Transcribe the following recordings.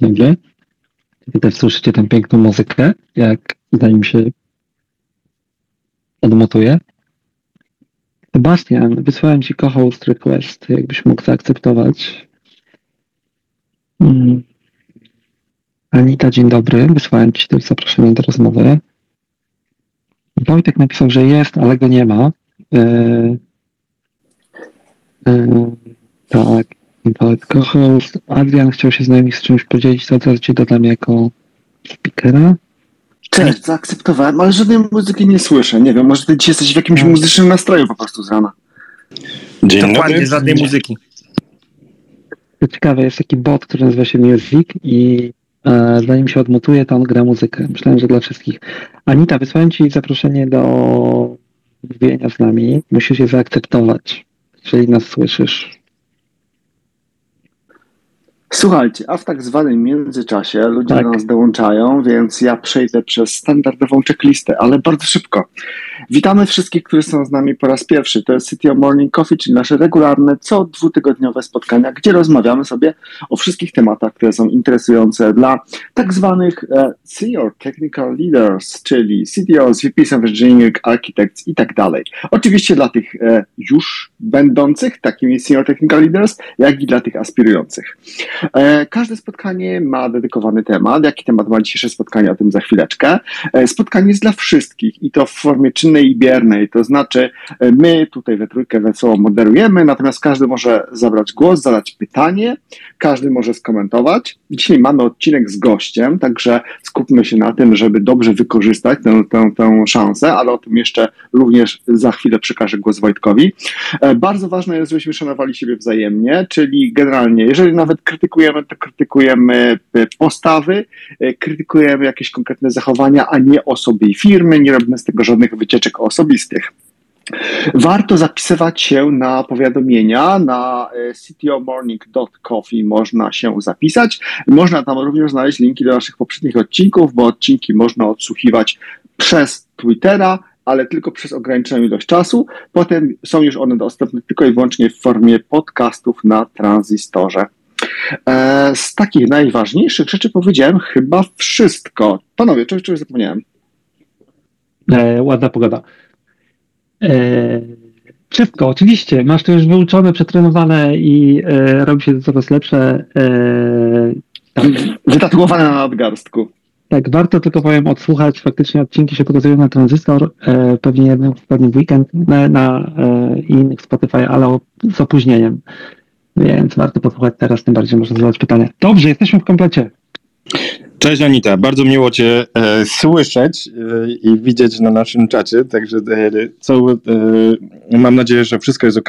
Dzień dobry. Tutaj słyszycie tę piękną muzykę, jak zanim się odmotuje. Sebastian, wysłałem Ci co-host request, jakbyś mógł zaakceptować. Mm. Anita, dzień dobry. Wysłałem Ci też zaproszenie do rozmowy. Wojtek napisał, że jest, ale go nie ma. Yy, yy, tak. Tak, co-host. Adrian chciał się z nami z czymś podzielić, to teraz Ci dodam jako speakera. Cześć, zaakceptowałem, ale żadnej muzyki nie słyszę. Nie wiem, może ty dzisiaj jesteś w jakimś muzycznym nastroju po prostu z rana. Dzień Dokładnie, dobry. żadnej muzyki. To ciekawe, jest taki bot, który nazywa się Music i e, zanim się odmutuje, to on gra muzykę. Myślałem, że dla wszystkich. Anita, wysłałem Ci zaproszenie do mówienia z nami. Musisz je zaakceptować, jeżeli nas słyszysz. Słuchajcie, a w tak zwanym międzyczasie ludzie Tak. do nas dołączają, więc ja przejdę przez standardową checklistę, ale bardzo szybko. Witamy wszystkich, którzy są z nami po raz pierwszy. To jest City of Morning Coffee, czyli nasze regularne, co dwutygodniowe spotkania, gdzie rozmawiamy sobie o wszystkich tematach, które są interesujące dla tak zwanych e, Senior Technical Leaders, czyli CTOs, VPs of Engineering, Architects i tak dalej. Oczywiście dla tych e, już będących takimi Senior Technical Leaders, jak i dla tych aspirujących. E, Każde spotkanie ma dedykowany temat. Jaki temat ma dzisiejsze spotkanie? O tym za chwileczkę. E, Spotkanie jest dla wszystkich i to w formie czynnej i biernej. To znaczy, e, my tutaj we trójkę wesoło moderujemy, natomiast każdy może zabrać głos, zadać pytanie, każdy może skomentować. Dzisiaj mamy odcinek z gościem, także skupmy się na tym, żeby dobrze wykorzystać tę, tę, tę szansę, ale o tym jeszcze również za chwilę przekażę głos Wojtkowi. E, Bardzo ważne jest, żebyśmy szanowali siebie wzajemnie, czyli generalnie, jeżeli nawet krytykujemy, to krytykujemy e, postawy, krytykujemy jakieś konkretne zachowania, a nie osoby i firmy, nie robimy z tego żadnych wycieczek osobistych. Warto zapisywać się na powiadomienia na e, ctomorning.coffee można się zapisać. Można tam również znaleźć linki do naszych poprzednich odcinków, bo odcinki można odsłuchiwać przez Twittera, ale tylko przez ograniczoną ilość czasu. Potem są już one dostępne tylko i wyłącznie w formie podcastów na tranzystorze. E, z takich najważniejszych rzeczy powiedziałem chyba wszystko. Panowie, czegoś, czegoś zapomniałem. E, ładna pogoda. E, wszystko, oczywiście. Masz to już wyuczone, przetrenowane i e, robi się to coraz lepsze. E, tak, Wytatuowane na nadgarstku. tak, warto tylko powiem odsłuchać. Faktycznie odcinki się pokazują na tranzystor, e, pewnie jeden pewnie w weekend na, na e, innych Spotify, ale o, z opóźnieniem. Więc warto posłuchać teraz, tym bardziej można zadać pytania. Dobrze, jesteśmy w komplecie. Cześć Anita, bardzo miło Cię e, słyszeć e, i widzieć na naszym czacie, także e, co, e, mam nadzieję, że wszystko jest ok.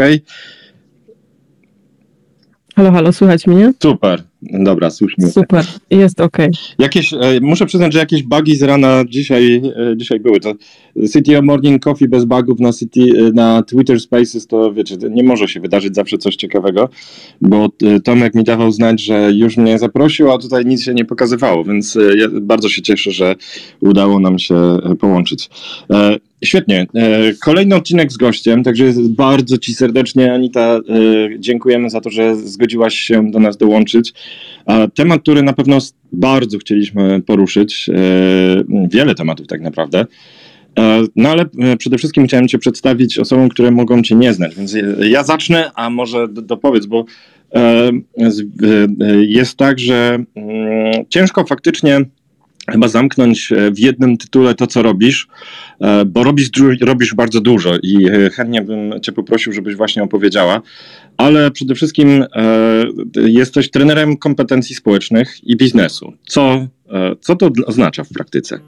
Halo, halo, słychać mnie? Super, dobra, słyszymy. Super, jest ok. Jakieś, e, muszę przyznać, że jakieś bugi z rana dzisiaj, e, dzisiaj były. To City Morning Coffee bez bugów na, City, e, na Twitter Spaces to wiecie, nie może się wydarzyć zawsze coś ciekawego, bo Tomek mi dawał znać, że już mnie zaprosił, a tutaj nic się nie pokazywało, więc ja bardzo się cieszę, że udało nam się połączyć. Świetnie. E, Kolejny odcinek z gościem, także bardzo Ci serdecznie, Anita, e, dziękujemy za to, że zgodziłaś się do nas dołączyć. Temat, który na pewno bardzo chcieliśmy poruszyć, e, wiele tematów tak naprawdę, No ale przede wszystkim chciałem Cię przedstawić osobom, które mogą Cię nie znać, więc ja zacznę, a może dopowiedz, bo jest tak, że mm, ciężko faktycznie chyba zamknąć w jednym tytule to, co robisz, bo robisz, robisz bardzo dużo i chętnie bym Cię poprosił, żebyś właśnie opowiedziała, ale przede wszystkim jesteś trenerem kompetencji społecznych i biznesu. Co, co to oznacza w praktyce?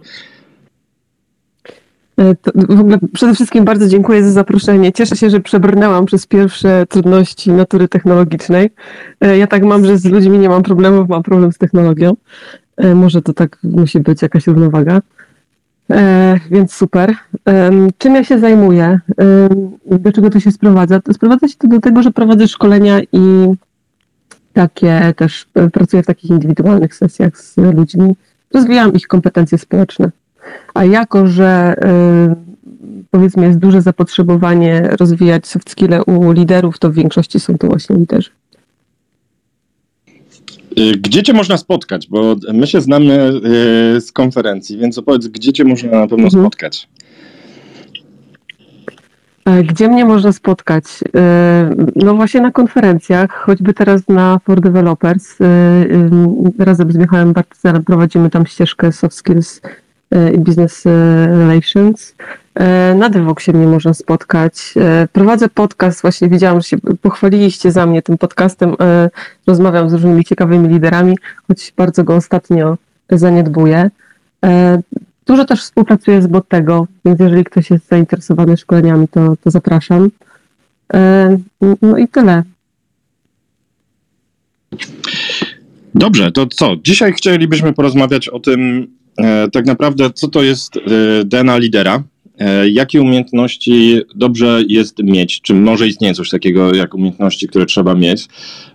E, w ogóle przede wszystkim bardzo dziękuję za zaproszenie. Cieszę się, że przebrnęłam przez pierwsze trudności natury technologicznej. E, ja tak mam, że z ludźmi nie mam problemów, mam problem z technologią. E, może to tak musi być jakaś równowaga. Więc super. Czym ja się zajmuję? Do czego to się sprowadza? To sprowadza się to do tego, że prowadzę szkolenia i takie też pracuję w takich indywidualnych sesjach z ludźmi. Rozwijam ich kompetencje społeczne. A jako, że y, powiedzmy jest duże zapotrzebowanie rozwijać soft skills u liderów, to w większości są to właśnie liderzy. Y, gdzie cię można spotkać? Bo my się znamy y, z konferencji, więc opowiedz, gdzie cię można na pewno mhm. spotkać? E, gdzie mnie można spotkać? E, no właśnie na konferencjach, choćby teraz na For Developers. Razem z Michałem Bartzelem prowadzimy tam ścieżkę Soft Skills i Business Relations. Na Devoxie mnie można spotkać. Prowadzę podcast, właśnie widziałam, że się pochwaliliście za mnie tym podcastem. Rozmawiam z różnymi ciekawymi liderami, choć bardzo go ostatnio zaniedbuję. Dużo też współpracuję z Bottego, więc jeżeli ktoś jest zainteresowany szkoleniami, to, to zapraszam. E, no i tyle. Dobrze, to co? Dzisiaj chcielibyśmy porozmawiać o tym, e, tak naprawdę, co to jest e, DNA lidera, e, jakie umiejętności dobrze jest mieć, czy może istnieje coś takiego jak umiejętności, które trzeba mieć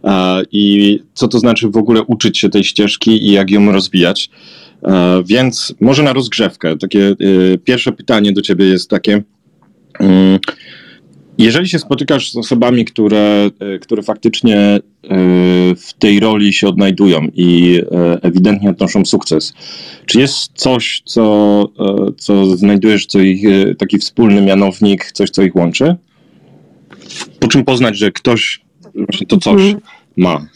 e, i co to znaczy w ogóle uczyć się tej ścieżki i jak ją rozwijać. E, więc może na rozgrzewkę. Takie e, pierwsze pytanie do ciebie jest takie. Jeżeli się spotykasz z osobami, które, e, które faktycznie w tej roli się odnajdują i ewidentnie odnoszą sukces, czy jest coś, co, co znajdujesz, co ich, taki wspólny mianownik, coś, co ich łączy? Po czym poznać, że ktoś właśnie to coś mhm. ma?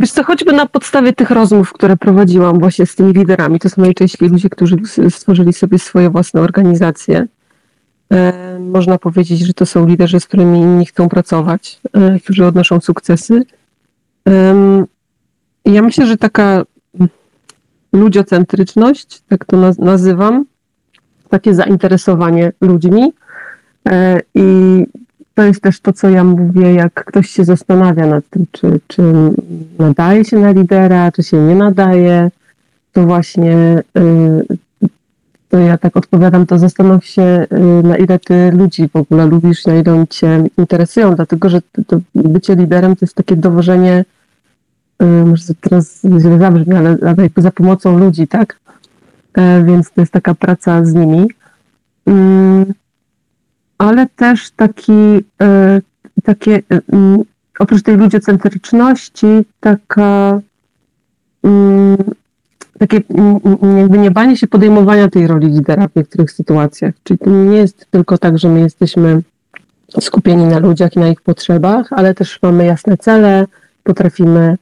Wiesz co, choćby na podstawie tych rozmów, które prowadziłam właśnie z tymi liderami, to są najczęściej ludzie, którzy stworzyli sobie swoje własne organizacje. E, można powiedzieć, że to są liderzy, z którymi inni chcą pracować, e, którzy odnoszą sukcesy. Ja myślę, że taka ludziocentryczność, tak to naz nazywam, takie zainteresowanie ludźmi e, i to jest też to, co ja mówię, jak ktoś się zastanawia nad tym, czy, czy nadaje się na lidera, czy się nie nadaje, to właśnie y, to ja tak odpowiadam, to zastanów się, y, na ile ty ludzi w ogóle lubisz, na ile oni cię interesują, dlatego że to bycie liderem to jest takie dowożenie, y, może teraz źle zabrzmi, ale, ale za pomocą ludzi, tak? E, więc to jest taka praca z nimi. Mm, ale też taki, e, takie, mm, oprócz tej ludziocentryczności, taka mm, takie jakby nie banie się podejmowania tej roli lidera w niektórych sytuacjach. Czyli to nie jest tylko tak, że my jesteśmy skupieni na ludziach i na ich potrzebach, ale też mamy jasne cele, potrafimy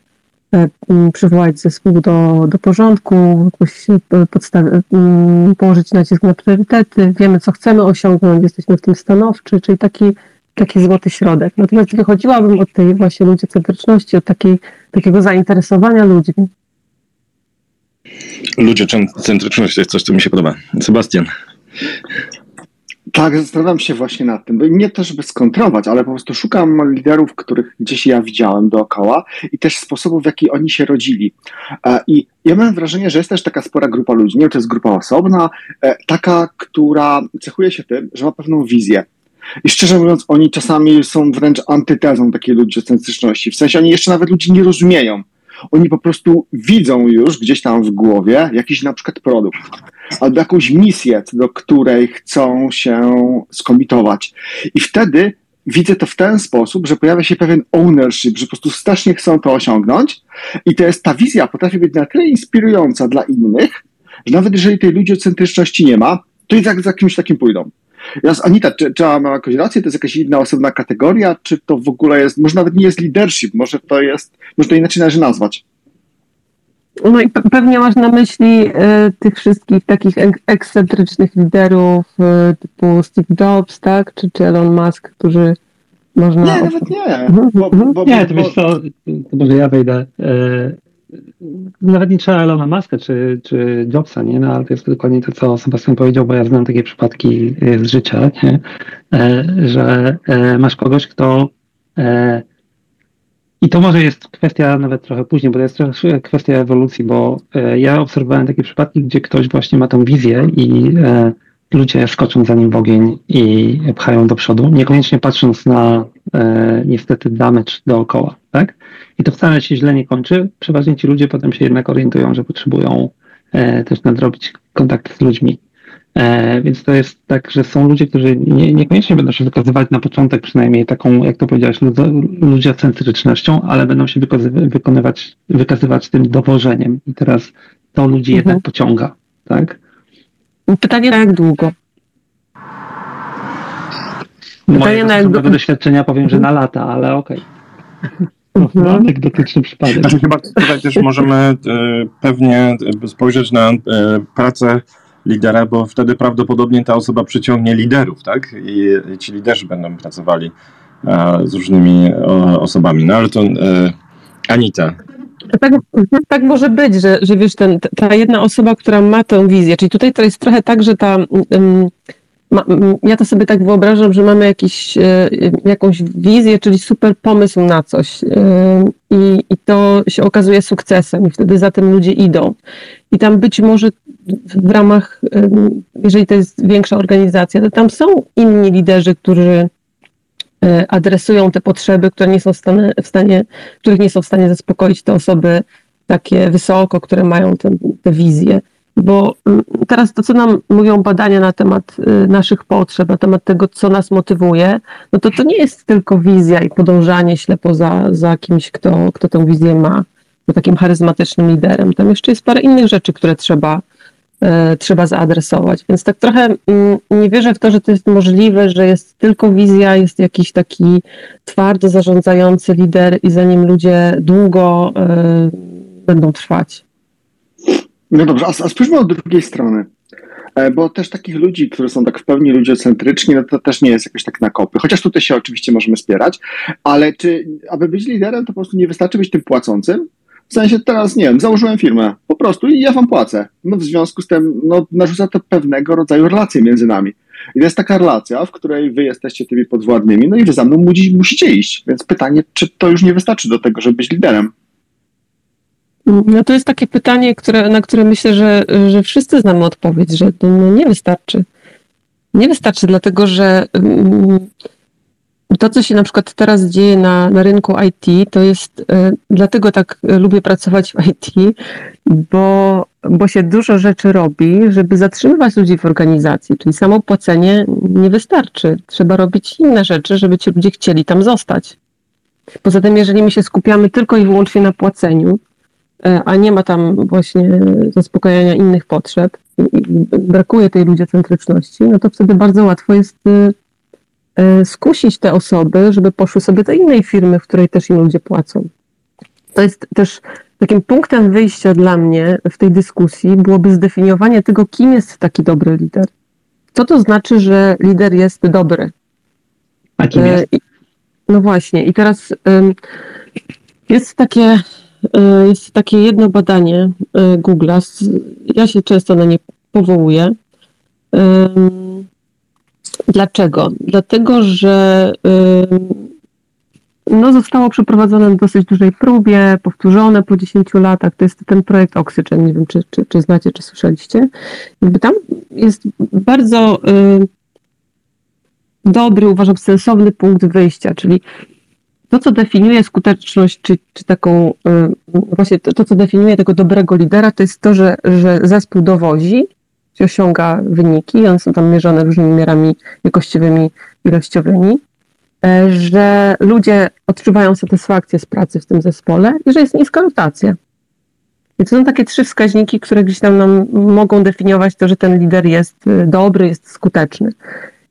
E, przywołać zespół do, do porządku, jakoś położyć nacisk na priorytety, wiemy, co chcemy osiągnąć, jesteśmy w tym stanowczy, czyli taki, taki złoty środek. Natomiast wychodziłabym od tej właśnie ludziocentryczności, od takiej, takiego zainteresowania ludźmi. Ludziocentryczność to jest coś, co mi się podoba. Sebastian. Tak, zastanawiam się właśnie nad tym. Nie to, żeby skontrować, ale po prostu szukam liderów, których gdzieś ja widziałem dookoła i też sposobów, w jaki oni się rodzili. E, I ja mam wrażenie, że jest też taka spora grupa ludzi, nie wiem, to jest grupa osobna, e, taka, która cechuje się tym, że ma pewną wizję. I szczerze mówiąc, oni czasami są wręcz antytezą takiej ludzocentryczności. W sensie oni jeszcze nawet ludzi nie rozumieją. Oni po prostu widzą już gdzieś tam w głowie jakiś na przykład produkt albo jakąś misję, do której chcą się skomitować. I wtedy widzę to w ten sposób, że pojawia się pewien ownership, że po prostu strasznie chcą to osiągnąć i to jest ta wizja potrafi być na tyle inspirująca dla innych, że nawet jeżeli tej ludzi-centryczności nie ma, to i tak za kimś takim pójdą. Teraz Anita, czy, czy mam jakąś rację, to jest jakaś inna osobna kategoria, czy to w ogóle jest, może nawet nie jest leadership, może to jest, może to inaczej należy nazwać? No i pewnie masz na myśli y, tych wszystkich takich ek ekscentrycznych liderów y, typu Steve Jobs, tak? Czy, czy Elon Musk, którzy można... Nie, nawet nie. Mhm, Bo, mhm. bo, Nie, to bo, wiesz co, to może ja wejdę. E, Nawet nie trzeba Elona Muska czy, czy Jobsa, nie? No, ale to jest dokładnie to, co Sebastian powiedział, bo ja znam takie przypadki e, z życia, nie? E, że e, masz kogoś, kto e, i to może jest kwestia nawet trochę później, bo to jest trochę kwestia ewolucji, bo ja obserwowałem takie przypadki, gdzie ktoś właśnie ma tą wizję i ludzie skoczą za nim w ogień i pchają do przodu, niekoniecznie patrząc na niestety damage dookoła, tak? I to wcale się źle nie kończy. Przeważnie ci ludzie potem się jednak orientują, że potrzebują e, też nadrobić kontakt z ludźmi. E, więc to jest tak, że są ludzie, którzy nie, niekoniecznie będą się wykazywać na początek przynajmniej taką, jak to powiedziałeś, ludziocentrycznością, ale będą się wykonywać, wykazywać tym dowożeniem. I teraz to ludzi Mhm. jednak pociąga, tak? Pytanie na jak długo? Mojego na jak du- doświadczenia powiem, że na lata, ale okej. Mhm. No, anegdotyczny przypadek. Znaczy, chyba tutaj też możemy e, pewnie e, spojrzeć na e, pracę lidera, bo wtedy prawdopodobnie ta osoba przyciągnie liderów, tak? I, i ci liderzy będą pracowali e, z różnymi o, osobami. No ale to e, Anita. Tak, tak może być, że, że wiesz, ten, ta jedna osoba, która ma tę wizję, czyli tutaj to jest trochę tak, że ta. ym, ma, ja to sobie tak wyobrażam, że mamy jakiś, y, jakąś wizję, czyli super pomysł na coś y, i, i to się okazuje sukcesem i wtedy za tym ludzie idą. I tam być może w ramach, jeżeli to jest większa organizacja, to tam są inni liderzy, którzy y, adresują te potrzeby, które nie są w stanie, w stanie których nie są w stanie zaspokoić te osoby takie wysoko, które mają tę wizję. Bo mm, teraz to, co nam mówią badania na temat y, naszych potrzeb, na temat tego, co nas motywuje, no to to nie jest tylko wizja i podążanie ślepo za, za kimś, kto, kto tę wizję ma, za takim charyzmatycznym liderem. Tam jeszcze jest parę innych rzeczy, które trzeba, e, trzeba zaadresować. Więc tak trochę mm, nie wierzę w to, że to jest możliwe, że jest tylko wizja, jest jakiś taki twardo zarządzający lider i za nim ludzie długo e, będą trwać. No dobrze, a, a spójrzmy od drugiej strony. E, Bo też takich ludzi, którzy są tak w pełni ludziocentryczni, no to też nie jest jakoś tak na kopy. Chociaż tutaj się oczywiście możemy spierać, ale czy aby być liderem, to po prostu nie wystarczy być tym płacącym? W sensie teraz, nie wiem, założyłem firmę, po prostu i ja wam płacę. No w związku z tym, no narzuca to pewnego rodzaju relacje między nami. I to jest taka relacja, w której wy jesteście tymi podwładnymi, no i wy za mną musi- musicie iść. Więc pytanie, czy to już nie wystarczy do tego, żeby być liderem? No to jest takie pytanie, które, na które myślę, że, że wszyscy znamy odpowiedź, że no nie wystarczy. Nie wystarczy, dlatego że mm, to, co się na przykład teraz dzieje na, na rynku IT, to jest, e, dlatego tak e, lubię pracować w IT, bo, bo się dużo rzeczy robi, żeby zatrzymywać ludzi w organizacji, czyli samo płacenie nie wystarczy. Trzeba robić inne rzeczy, żeby ci ludzie chcieli tam zostać. Poza tym, jeżeli my się skupiamy tylko i wyłącznie na płaceniu, a nie ma tam właśnie zaspokajania innych potrzeb, i- brakuje tej ludziocentryczności, no to wtedy bardzo łatwo jest y, y, skusić te osoby, żeby poszły sobie do innej firmy, w której też im ludzie płacą. To jest też takim punktem wyjścia dla mnie w tej dyskusji byłoby zdefiniowanie tego, kim jest taki dobry lider. Co to znaczy, że lider jest dobry? A kim E, jest? No właśnie, i teraz jest takie, jest takie jedno badanie y, Google'a, ja się często na nie powołuję. Dlaczego? Dlatego, że no, zostało przeprowadzone na dosyć dużej próbie, powtórzone po 10 latach. To jest ten projekt Oxygen. Nie wiem, czy, czy, czy znacie, czy słyszeliście. Tam jest bardzo dobry, uważam, sensowny punkt wyjścia, czyli to, co definiuje skuteczność, czy, czy taką, y, właśnie to, to, co definiuje tego dobrego lidera, to jest to, że, że zespół dowozi, że osiąga wyniki, one są tam mierzone różnymi miarami jakościowymi, ilościowymi, e, że ludzie odczuwają satysfakcję z pracy w tym zespole i że jest niska rotacja. I to są takie trzy wskaźniki, które gdzieś tam nam mogą definiować to, że ten lider jest y, dobry, jest skuteczny.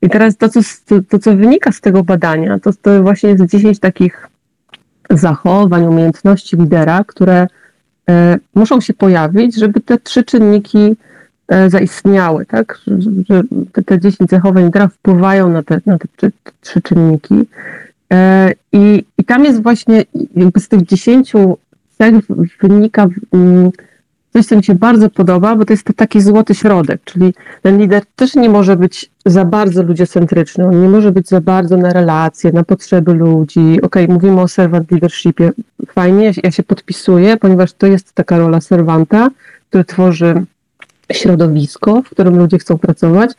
I teraz to, co, to, co wynika z tego badania, to, to właśnie jest 10 takich zachowań, umiejętności lidera, które e, muszą się pojawić, żeby te trzy czynniki e, zaistniały, tak? Że te, te 10 zachowań lidera wpływają na te, na te trzy, trzy czynniki. E, I, I tam jest właśnie jakby z tych 10 cech wynika mm, coś, co mi się bardzo podoba, bo to jest taki złoty środek, czyli ten lider też nie może być za bardzo ludziocentryczny, on nie może być za bardzo na relacje, na potrzeby ludzi. Okej, okay, mówimy o servant leadershipie, fajnie, ja się podpisuję, ponieważ to jest taka rola serwanta, który tworzy środowisko, w którym ludzie chcą pracować.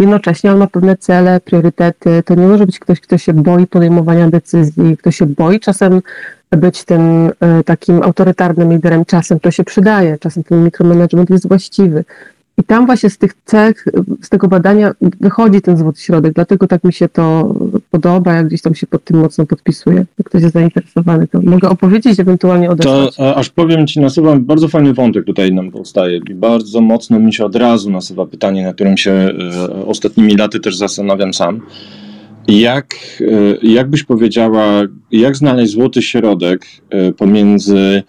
Jednocześnie on ma pewne cele, priorytety. To nie może być ktoś, kto się boi podejmowania decyzji, kto się boi czasem być tym e, takim autorytarnym liderem. Czasem to się przydaje, czasem ten mikromanagement jest właściwy. I tam właśnie z tych cech, z tego badania wychodzi ten złoty środek, dlatego tak mi się to podoba, jak gdzieś tam się pod tym mocno podpisuje. Jak ktoś jest zainteresowany, to mogę opowiedzieć, ewentualnie odesłać. To aż powiem Ci, nasuwa bardzo fajny wątek tutaj nam powstaje i bardzo mocno mi się od razu nasuwa pytanie, na którym się e, ostatnimi laty też zastanawiam sam. Jak, e, jak byś powiedziała, jak znaleźć złoty środek e, pomiędzy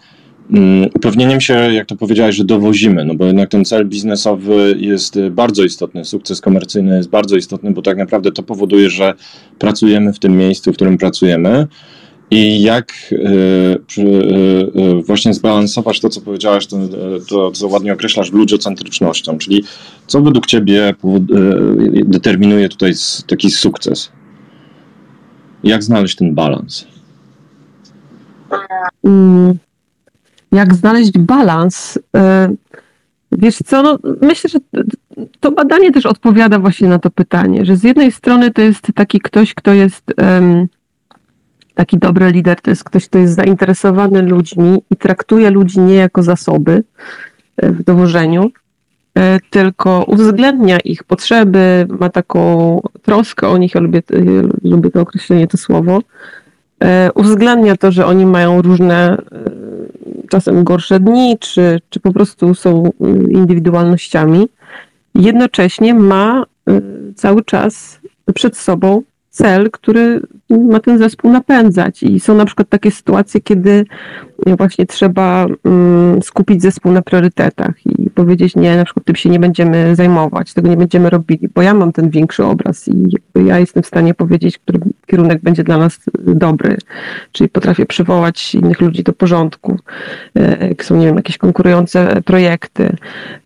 upewnieniem się, jak to powiedziałeś, że dowozimy, no bo jednak ten cel biznesowy jest bardzo istotny, sukces komercyjny jest bardzo istotny, bo tak naprawdę to powoduje, że pracujemy w tym miejscu, w którym pracujemy. I jak y, y, właśnie zbalansować to, co powiedziałaś, to, to co ładnie określasz ludziocentrycznością, czyli co według Ciebie determinuje tutaj taki sukces? Jak znaleźć ten balans? Mm, jak znaleźć balans? E, wiesz co, no, myślę, że to badanie też odpowiada właśnie na to pytanie, że z jednej strony to jest taki ktoś, kto jest taki dobry lider, to jest ktoś, kto jest zainteresowany ludźmi i traktuje ludzi nie jako zasoby e, w dowożeniu, e, tylko uwzględnia ich potrzeby, ma taką troskę o nich, ja lubię, lubię to określenie, to słowo, uwzględnia to, że oni mają różne, czasem gorsze dni, czy, czy po prostu są indywidualnościami. Jednocześnie ma cały czas przed sobą cel, który ma ten zespół napędzać. I są na przykład takie sytuacje, kiedy właśnie trzeba mm, skupić zespół na priorytetach i powiedzieć, nie, na przykład tym się nie będziemy zajmować, tego nie będziemy robili, bo ja mam ten większy obraz i ja jestem w stanie powiedzieć, który kierunek będzie dla nas dobry. Czyli potrafię przywołać innych ludzi do porządku, e, jak są, nie wiem, jakieś konkurujące projekty.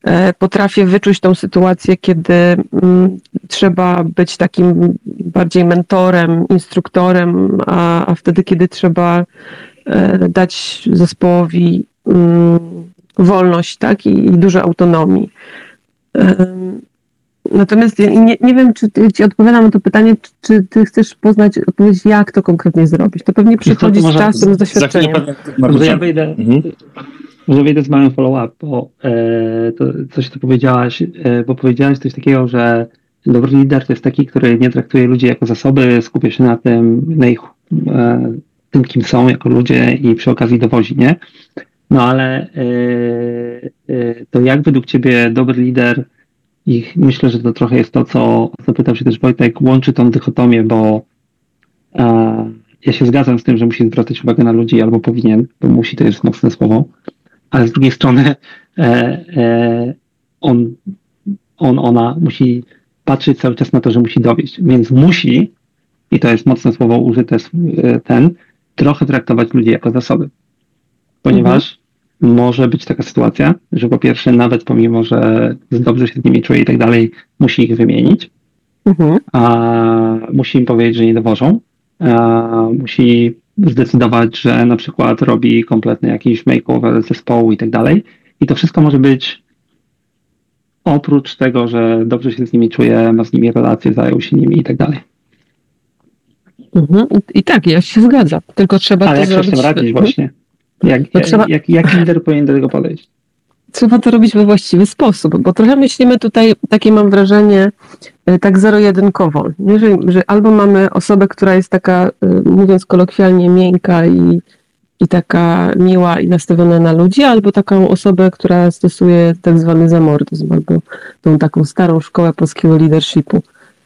E, potrafię wyczuć tą sytuację, kiedy mm, trzeba być takim bardziej mentorem, instruktorem, a, a wtedy, kiedy trzeba dać zespołowi mm, wolność tak? I, i dużo autonomii. Natomiast nie, nie wiem, czy ci odpowiadam na to pytanie, czy, czy ty chcesz poznać odpowiedź, jak to konkretnie zrobić. To pewnie przychodzi z czasem, z doświadczeniem. Może ja wejdę, mhm. może wejdę z małym follow-up, bo e, to, coś ty powiedziałaś, e, bo powiedziałaś coś takiego, że dobry lider to jest taki, który nie traktuje ludzi jako zasoby, skupia się na tym, na ich, e, tym, kim są jako ludzie i przy okazji dowozi, nie? No ale e, e, to jak według ciebie dobry lider i myślę, że to trochę jest to, co zapytał się też Wojtek, łączy tą dychotomię, bo e, ja się zgadzam z tym, że musi zwracać uwagę na ludzi, albo powinien, bo musi to jest mocne słowo, ale z drugiej strony on, on, ona musi patrzeć cały czas na to, że musi dowieść. Więc musi, i to jest mocne słowo użyte, ten, trochę traktować ludzi jako zasoby. Ponieważ mhm. może być taka sytuacja, że po pierwsze, nawet pomimo, że dobrze się z nimi czuje i tak dalej, musi ich wymienić, mhm. a musi im powiedzieć, że nie dowożą, musi zdecydować, że na przykład robi kompletny jakiś makeover zespołu i tak dalej. I to wszystko może być oprócz tego, że dobrze się z nimi czuje, ma z nimi relacje, zajął się nimi i tak dalej. Mhm. I, tak, ja się zgadzam. Tylko trzeba Ale to jak zrobić. się z tym radzić właśnie? Jak, no trzeba... jak, jak lider powinien do tego podejść? Trzeba to robić we właściwy sposób, bo trochę myślimy tutaj, takie mam wrażenie, e, tak zero-jedynkowo. Że, że albo mamy osobę, która jest taka, e, mówiąc kolokwialnie, miękka i i taka miła i nastawiona na ludzi, albo taką osobę, która stosuje tak zwany zamordyzm, albo tą taką starą szkołę polskiego leadershipu.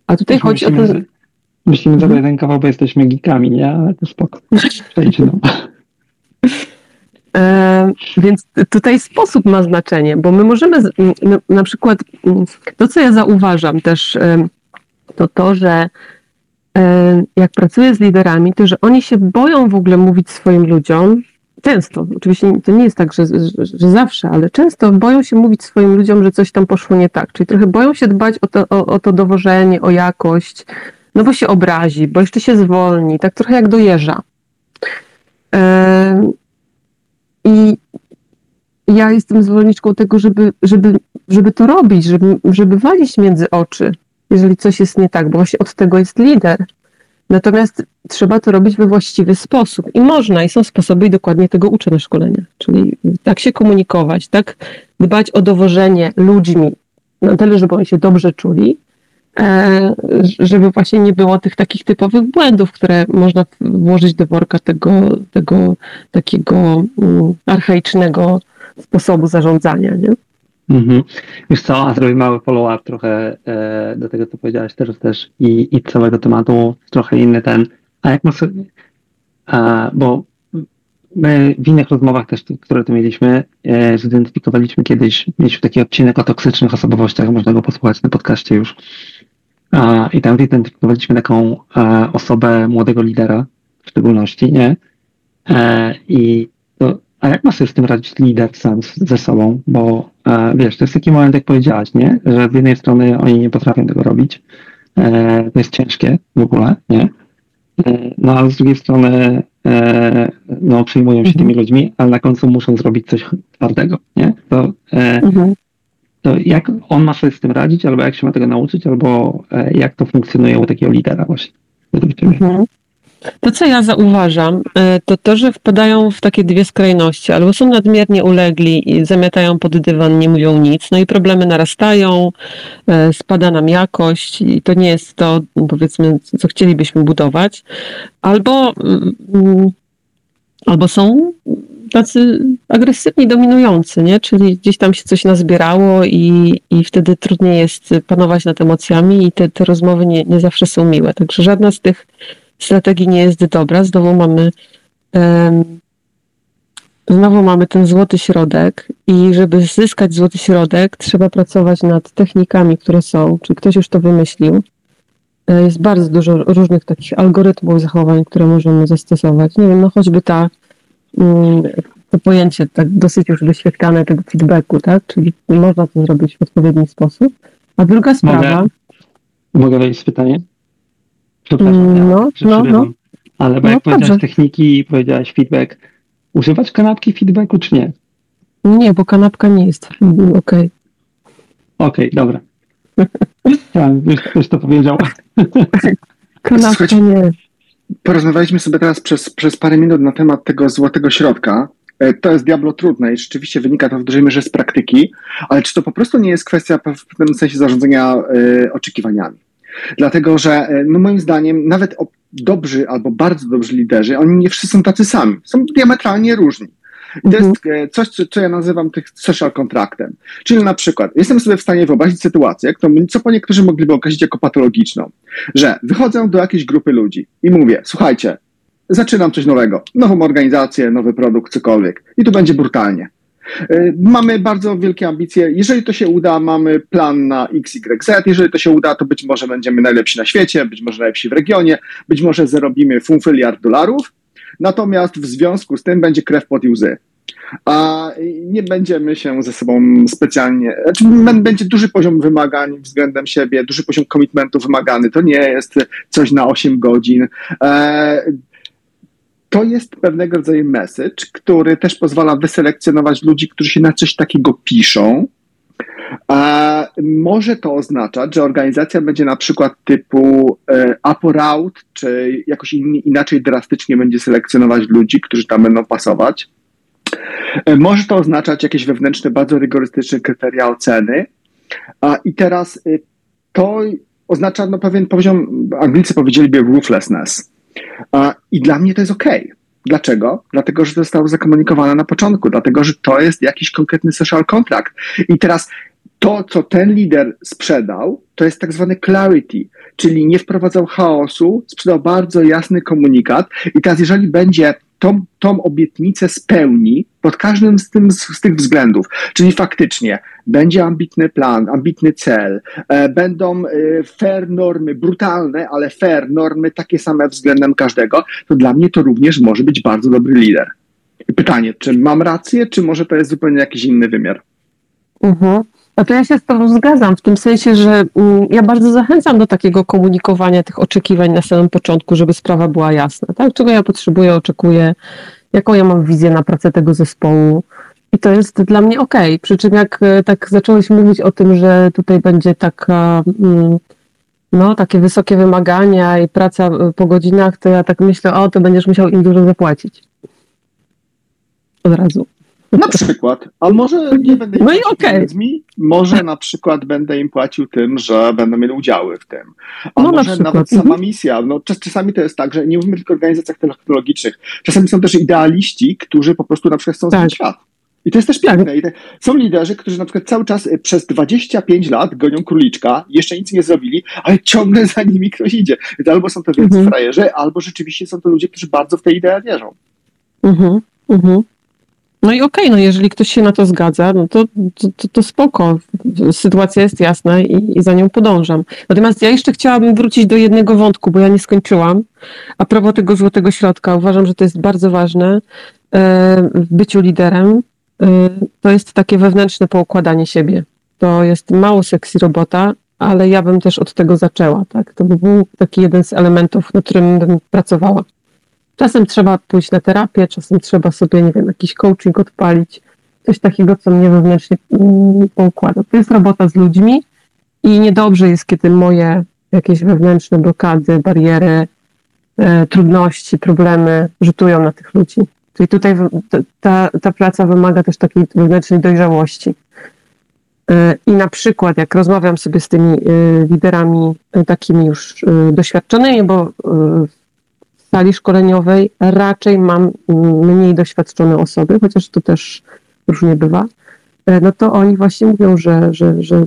A tutaj chodzi o to... Myślimy mhm. jeden kawał, bo jesteśmy geekami, nie? Ale to spoko. No. więc tutaj sposób ma znaczenie, bo my możemy, na przykład to, co ja zauważam też, to to, że jak pracuję z liderami, to że oni się boją w ogóle mówić swoim ludziom, często, oczywiście to nie jest tak, że, że, że, zawsze, ale często boją się mówić swoim ludziom, że coś tam poszło nie tak. Czyli trochę boją się dbać o to, o, o to dowożenie, o jakość, no bo się obrazi, bo jeszcze się zwolni, tak trochę jak dojeżdża. I ja jestem zwolenniczką tego, żeby, żeby, żeby to robić, żeby, żeby walić między oczy, jeżeli coś jest nie tak, bo właśnie od tego jest lider. Natomiast trzeba to robić we właściwy sposób. I można, i są sposoby, i dokładnie tego uczę na szkoleniach. Czyli tak się komunikować, tak dbać o dowożenie ludźmi na tyle, żeby oni się dobrze czuli, żeby właśnie nie było tych takich typowych błędów, które można włożyć do worka tego, tego takiego mm, archaicznego sposobu zarządzania. Nie? Mhm. Wiesz co, a zrobię mały follow-up trochę e, do tego, co powiedziałaś teraz też i, i całego tematu, trochę inny ten. A jak masz, a, bo my w innych rozmowach też, które tu mieliśmy, e, zidentyfikowaliśmy kiedyś, mieliśmy taki odcinek o toksycznych osobowościach, można go posłuchać na podcaście już. A, I tam zidentyfikowaliśmy taką a, osobę młodego lidera w szczególności, nie? E, I to a jak ma sobie z tym radzić lider sam ze sobą? Bo e, wiesz, to jest taki moment, jak powiedziałaś, nie? Że z jednej strony oni nie potrafią tego robić. E, to jest ciężkie w ogóle, nie? E, no ale z drugiej strony e, no, przyjmują się mhm. tymi ludźmi, ale na końcu muszą zrobić coś twardego, nie? To, e, mhm. To jak on ma sobie z tym radzić, albo jak się ma tego nauczyć, albo e, jak to funkcjonuje u takiego lidera właśnie? Mhm. To, co ja zauważam, e, to to, że wpadają w takie dwie skrajności, albo są nadmiernie ulegli i zamiatają pod dywan, nie mówią nic, no i problemy narastają, e, spada nam jakość i to nie jest to, powiedzmy, co chcielibyśmy budować, albo, mm, albo są tacy agresywni, dominujący, nie? czyli gdzieś tam się coś nazbierało i, i wtedy trudniej jest panować nad emocjami i te, te rozmowy nie, nie zawsze są miłe. Także żadna z tych strategii nie jest dobra. Znowu mamy um, znowu mamy ten złoty środek i żeby zyskać złoty środek, trzeba pracować nad technikami, które są, czy ktoś już to wymyślił. E, jest bardzo dużo różnych takich algorytmów zachowań, które możemy zastosować. Nie wiem, no choćby ta, to pojęcie tak dosyć już wyświetlane tego feedbacku, tak? Czyli można to zrobić w odpowiedni sposób. A druga sprawa. Mogę, mogę wejść z pytaniem? Przepraszam, ja no, no, no. Ale bo no, jak powiedziałeś techniki i powiedziałeś feedback, używać kanapki feedbacku czy nie? Nie, bo kanapka nie jest okej. Okay. Okej, okay, dobra. Ja, już ktoś to powiedział. kanapka nie. Porozmawialiśmy sobie teraz przez, przez parę minut na temat tego złotego środka. E, to jest diablo trudne i rzeczywiście wynika to w dużej mierze z praktyki, ale czy to po prostu nie jest kwestia w pewnym sensie zarządzania y, oczekiwaniami? Dlatego, że e, no moim zdaniem nawet dobrzy albo bardzo dobrzy liderzy, oni nie wszyscy są tacy sami. Są diametralnie różni. I to mhm. jest e, coś, co, co, ja nazywam tych social contractem. Czyli na przykład, jestem sobie w stanie wyobrazić sytuację, którą, co po niektórzy mogliby określić jako patologiczną, że wychodzę do jakiejś grupy ludzi i mówię, słuchajcie, zaczynam coś nowego, nową organizację, nowy produkt, cokolwiek i tu będzie brutalnie. E, mamy bardzo wielkie ambicje. Jeżeli to się uda, mamy plan na XYZ. Jeżeli to się uda, to być może będziemy najlepsi na świecie, być może najlepsi w regionie, być może zarobimy funfyliard dolarów. Natomiast w związku z tym będzie krew pod łzy. A nie będziemy się ze sobą specjalnie. Znaczy będzie duży poziom wymagań względem siebie, duży poziom komitmentu wymagany. To nie jest coś na 8 godzin. E, to jest pewnego rodzaju message, który też pozwala wyselekcjonować ludzi, którzy się na coś takiego piszą. A może to oznaczać, że organizacja będzie na przykład typu e, Aporaut, czy jakoś in, inaczej drastycznie będzie selekcjonować ludzi, którzy tam będą pasować. E, może to oznaczać jakieś wewnętrzne, bardzo rygorystyczne kryteria oceny. A, I teraz e, to oznacza no, pewien poziom, Anglicy powiedzieliby ruthlessness i dla mnie to jest ok. Dlaczego? Dlatego, że to zostało zakomunikowane na początku, dlatego, że to jest jakiś konkretny social contract. I teraz to, co ten lider sprzedał, to jest tak zwany clarity, czyli nie wprowadzał chaosu, sprzedał bardzo jasny komunikat. I teraz, jeżeli będzie tą, tą obietnicę spełni pod każdym z, tym, z, tych względów. Czyli faktycznie będzie ambitny plan, ambitny cel, e, będą e, fair normy, brutalne, ale fair normy takie same względem każdego, to dla mnie to również może być bardzo dobry lider. Pytanie, czy mam rację, czy może to jest zupełnie jakiś inny wymiar? Mhm. No to ja się z Tobą zgadzam, w tym sensie, że mm, ja bardzo zachęcam do takiego komunikowania tych oczekiwań na samym początku, żeby sprawa była jasna, tak? Czego ja potrzebuję, oczekuję, jaką ja mam wizję na pracę tego zespołu. I to jest dla mnie ok. Przy czym jak e, tak zacząłeś mówić o tym, że tutaj będzie taka, mm, no, takie wysokie wymagania i praca e, po godzinach, to ja tak myślę, o, to będziesz musiał im dużo zapłacić. Od razu. Na przykład. A może nie będę im No i płacił okej. pieniędzmi, może na przykład będę im płacił tym, że będą mieli udziały w tym. A No na może przykład, nawet sama mhm. misja. No, czas, czasami to jest tak, że nie mówimy tylko o organizacjach technologicznych. Czasami są też idealiści, którzy po prostu na przykład chcą Tak. świat. I to jest też piękne. I te, są liderzy, którzy na przykład cały czas y, przez 25 lat gonią króliczka, jeszcze nic nie zrobili, ale ciągle za nimi ktoś idzie. Więc albo są to wielcy Mhm. frajerzy, albo rzeczywiście są to ludzie, którzy bardzo w tę ideę wierzą. Mhm, mhm. No i okej, no jeżeli ktoś się na to zgadza, no to, to, to, spoko. Sytuacja jest jasna i, i za nią podążam. Natomiast ja jeszcze chciałabym wrócić do jednego wątku, bo ja nie skończyłam. A propos tego złotego środka, uważam, że to jest bardzo ważne e, w byciu liderem. E, To jest takie wewnętrzne poukładanie siebie. To jest mało sexy robota, ale ja bym też od tego zaczęła. Tak? To by był taki jeden z elementów, na którym bym pracowała. Czasem trzeba pójść na terapię, czasem trzeba sobie, nie wiem, jakiś coaching odpalić, coś takiego, co mnie wewnętrznie mm, poukłada. To jest robota z ludźmi i niedobrze jest, kiedy moje jakieś wewnętrzne blokady, bariery, e, trudności, problemy rzutują na tych ludzi. Czyli tutaj ta- ta, praca wymaga też takiej wewnętrznej dojrzałości. E, I na przykład, jak rozmawiam sobie z tymi e, liderami e, takimi już doświadczonymi, bo sali szkoleniowej raczej mam mniej doświadczone osoby, chociaż to też różnie bywa, e, no to oni właśnie mówią, że, że, że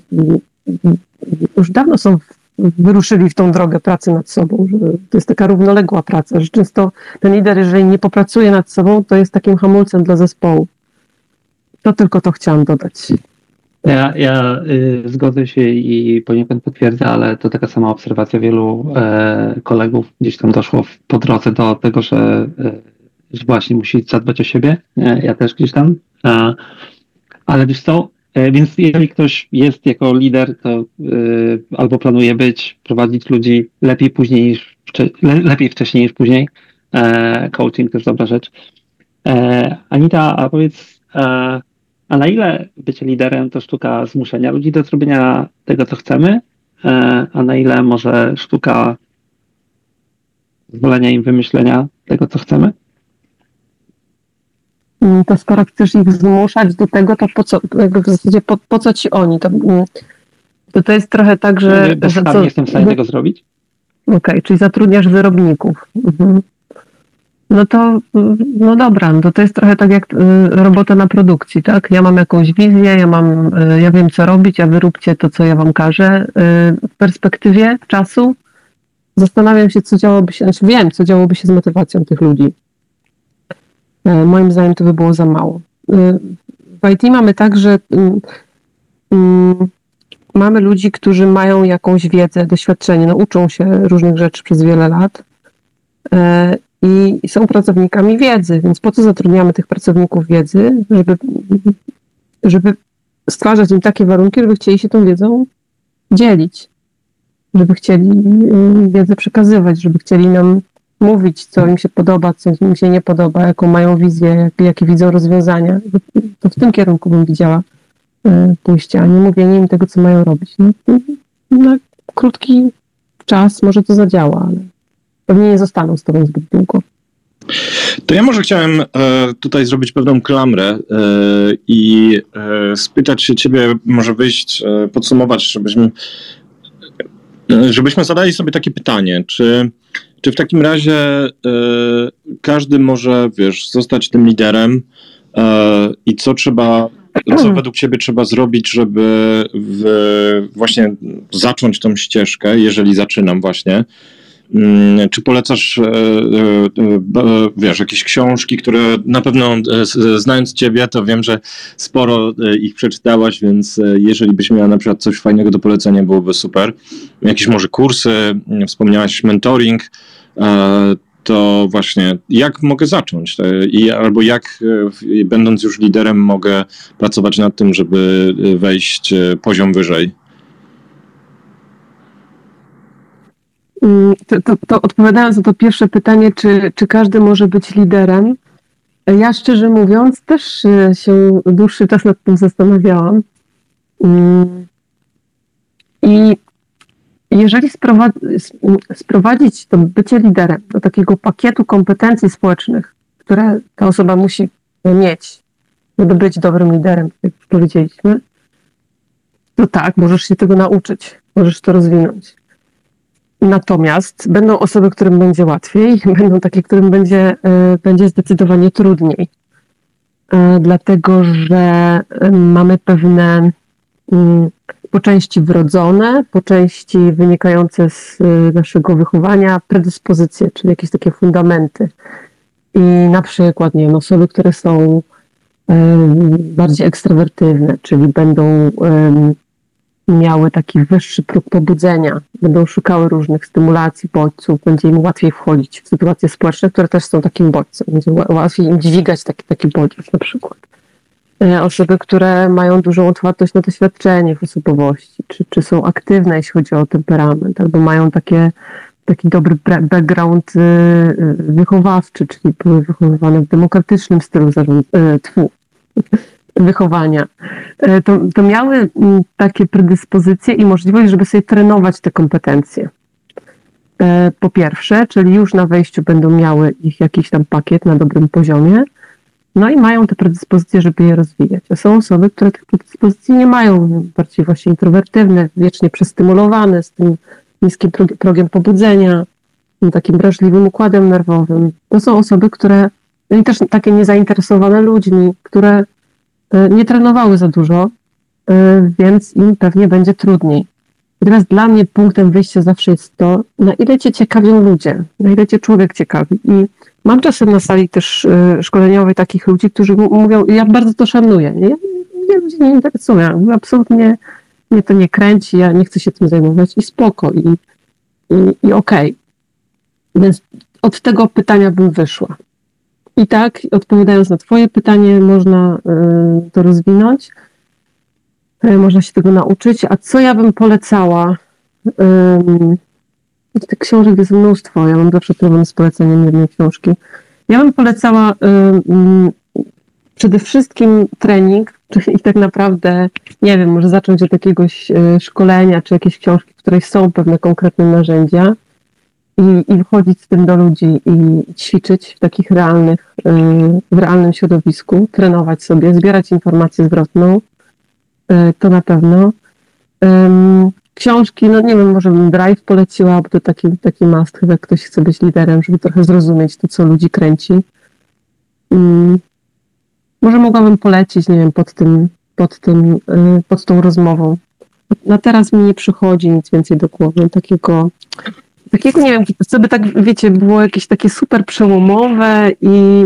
już dawno są wyruszyli w tą drogę pracy nad sobą, że to jest taka równoległa praca, że często ten lider, jeżeli nie popracuje nad sobą, to jest takim hamulcem dla zespołu. To tylko to chciałam dodać. Ja, ja y, zgodzę się i poniekąd potwierdzę, ale to taka sama obserwacja wielu e, kolegów gdzieś tam doszło w, po drodze do tego, że, e, że właśnie musi zadbać o siebie. E, ja też gdzieś tam. E, ale wiesz co, e, więc jeżeli ktoś jest jako lider, to e, albo planuje być, prowadzić ludzi lepiej później niż wcze- le, lepiej wcześniej niż później. Coaching też dobra rzecz. Anita, a powiedz, a na ile bycie liderem to sztuka zmuszenia ludzi do zrobienia tego, co chcemy, e, a na ile może sztuka zwolenia im wymyślenia tego, co chcemy? Mm, To skoro chcesz ich zmuszać do tego, to po co, jakby w zasadzie po, po co ci oni? To, mm, to, to jest trochę tak, że... Nie jestem w stanie tego zrobić? Okej, czyli zatrudniasz wyrobników. Mhm. No to, no dobra, no to jest trochę tak jak y, robota na produkcji, tak? Ja mam jakąś wizję, ja mam, y, ja wiem co robić, a wy róbcie to, co ja wam każę. Y, W perspektywie czasu zastanawiam się, co działoby się, znaczy wiem, co działoby się z motywacją tych ludzi. Moim zdaniem to by było za mało. W IT mamy tak, że mamy ludzi, którzy mają jakąś wiedzę, doświadczenie, no, uczą się różnych rzeczy przez wiele lat i są pracownikami wiedzy, więc po co zatrudniamy tych pracowników wiedzy, żeby, żeby stwarzać im takie warunki, żeby chcieli się tą wiedzą dzielić, żeby chcieli y, wiedzę przekazywać, żeby chcieli nam mówić, co im się podoba, co im się nie podoba, jaką mają wizję, jak, jakie widzą rozwiązania. To w tym kierunku bym widziała e, pójście, a nie mówienie im tego, co mają robić. No, na krótki czas może to zadziała, ale pewnie nie zostaną z tobą zbyt długo. To ja może chciałem e, tutaj zrobić pewną klamrę e, i e, spytać się ciebie, może wyjść, e, podsumować, żebyśmy, e, żebyśmy zadali sobie takie pytanie, czy, czy w takim razie e, każdy może, wiesz, zostać tym liderem i co trzeba, co według ciebie trzeba zrobić, żeby w, właśnie zacząć tą ścieżkę, jeżeli zaczynam właśnie, czy polecasz, e, e, wiesz, jakieś książki, które na pewno znając Ciebie, to wiem, że sporo ich przeczytałaś, więc jeżeli byś miała na przykład coś fajnego do polecenia, byłoby super. Jakieś może kursy, wspomniałaś mentoring, to właśnie jak mogę zacząć? Albo jak, będąc już liderem, mogę pracować nad tym, żeby wejść poziom wyżej? Mm, to, to, to, odpowiadając na to pierwsze pytanie, czy, czy każdy może być liderem, ja szczerze mówiąc też się dłuższy czas nad tym zastanawiałam. Mm, I jeżeli sprowadzić to bycie liderem do takiego pakietu kompetencji społecznych, które ta osoba musi mieć, żeby być dobrym liderem, jak już powiedzieliśmy, to tak, możesz się tego nauczyć, możesz to rozwinąć. Natomiast będą osoby, którym będzie łatwiej, będą takie, którym będzie, e, będzie zdecydowanie trudniej. E, dlatego, że e, mamy pewne po części wrodzone, po części wynikające z naszego wychowania predyspozycje, czyli jakieś takie fundamenty. I na przykład, nie wiem, osoby, które są bardziej ekstrawertywne, czyli będą miały taki wyższy próg pobudzenia, będą szukały różnych stymulacji, bodźców, będzie im łatwiej wchodzić w sytuacje społeczne, które też są takim bodźcem, będzie łatwiej im dźwigać taki, taki bodziec na przykład. E, osoby, które mają dużą otwartość na doświadczenie w osobowości, czy, czy są aktywne, jeśli chodzi o temperament, albo mają takie, taki dobry background y, y, wychowawczy, czyli były wychowywane w demokratycznym stylu zarząd, y, wychowania, e, to, to miały mm, takie predyspozycje i możliwość, żeby sobie trenować te kompetencje. E, po pierwsze, czyli już na wejściu będą miały ich jakiś tam pakiet na dobrym poziomie, no i mają te predyspozycje, żeby je rozwijać. A są osoby, które tych predyspozycji nie mają, bardziej właśnie introwertywne, wiecznie przestymulowane, z tym niskim progiem pobudzenia, takim wrażliwym układem nerwowym. To są osoby, które, no i też takie niezainteresowane ludźmi, które nie trenowały za dużo, e, więc im pewnie będzie trudniej. Natomiast dla mnie punktem wyjścia zawsze jest to, na ile cię ciekawią ludzie, na ile cię człowiek ciekawi. I mam czasem na sali też e, szkoleniowej takich ludzi, którzy mówią, ja bardzo to szanuję. Nie? Ja ludzi nie interesuję. Absolutnie mnie to nie kręci, ja nie chcę się tym zajmować i spoko, i, i, i okej. Okay. Więc od tego pytania bym wyszła. I tak, odpowiadając na Twoje pytanie, można y, to rozwinąć, y, można się tego nauczyć. A co ja bym polecała? Tych książek jest mnóstwo, ja mam zawsze problem z poleceniem jednej książki. Ja bym polecała przede wszystkim trening, i tak naprawdę, nie wiem, może zacząć od jakiegoś y, szkolenia, czy jakiejś książki, w której są pewne konkretne narzędzia i, i wchodzić z tym do ludzi i ćwiczyć w takich realnych, y, w realnym środowisku, trenować sobie, zbierać informację zwrotną, y, to na pewno. Książki, no nie wiem, może bym Drive poleciła, bo to taki, taki must, jak ktoś chce być liderem, żeby trochę zrozumieć to, co ludzi kręci. Może mogłabym polecić, nie wiem, pod tym, pod tym, y, pod tą rozmową. Na teraz mi nie przychodzi nic więcej do głowy, takiego takiego, nie wiem, co by tak, wiecie, było jakieś takie super przełomowe i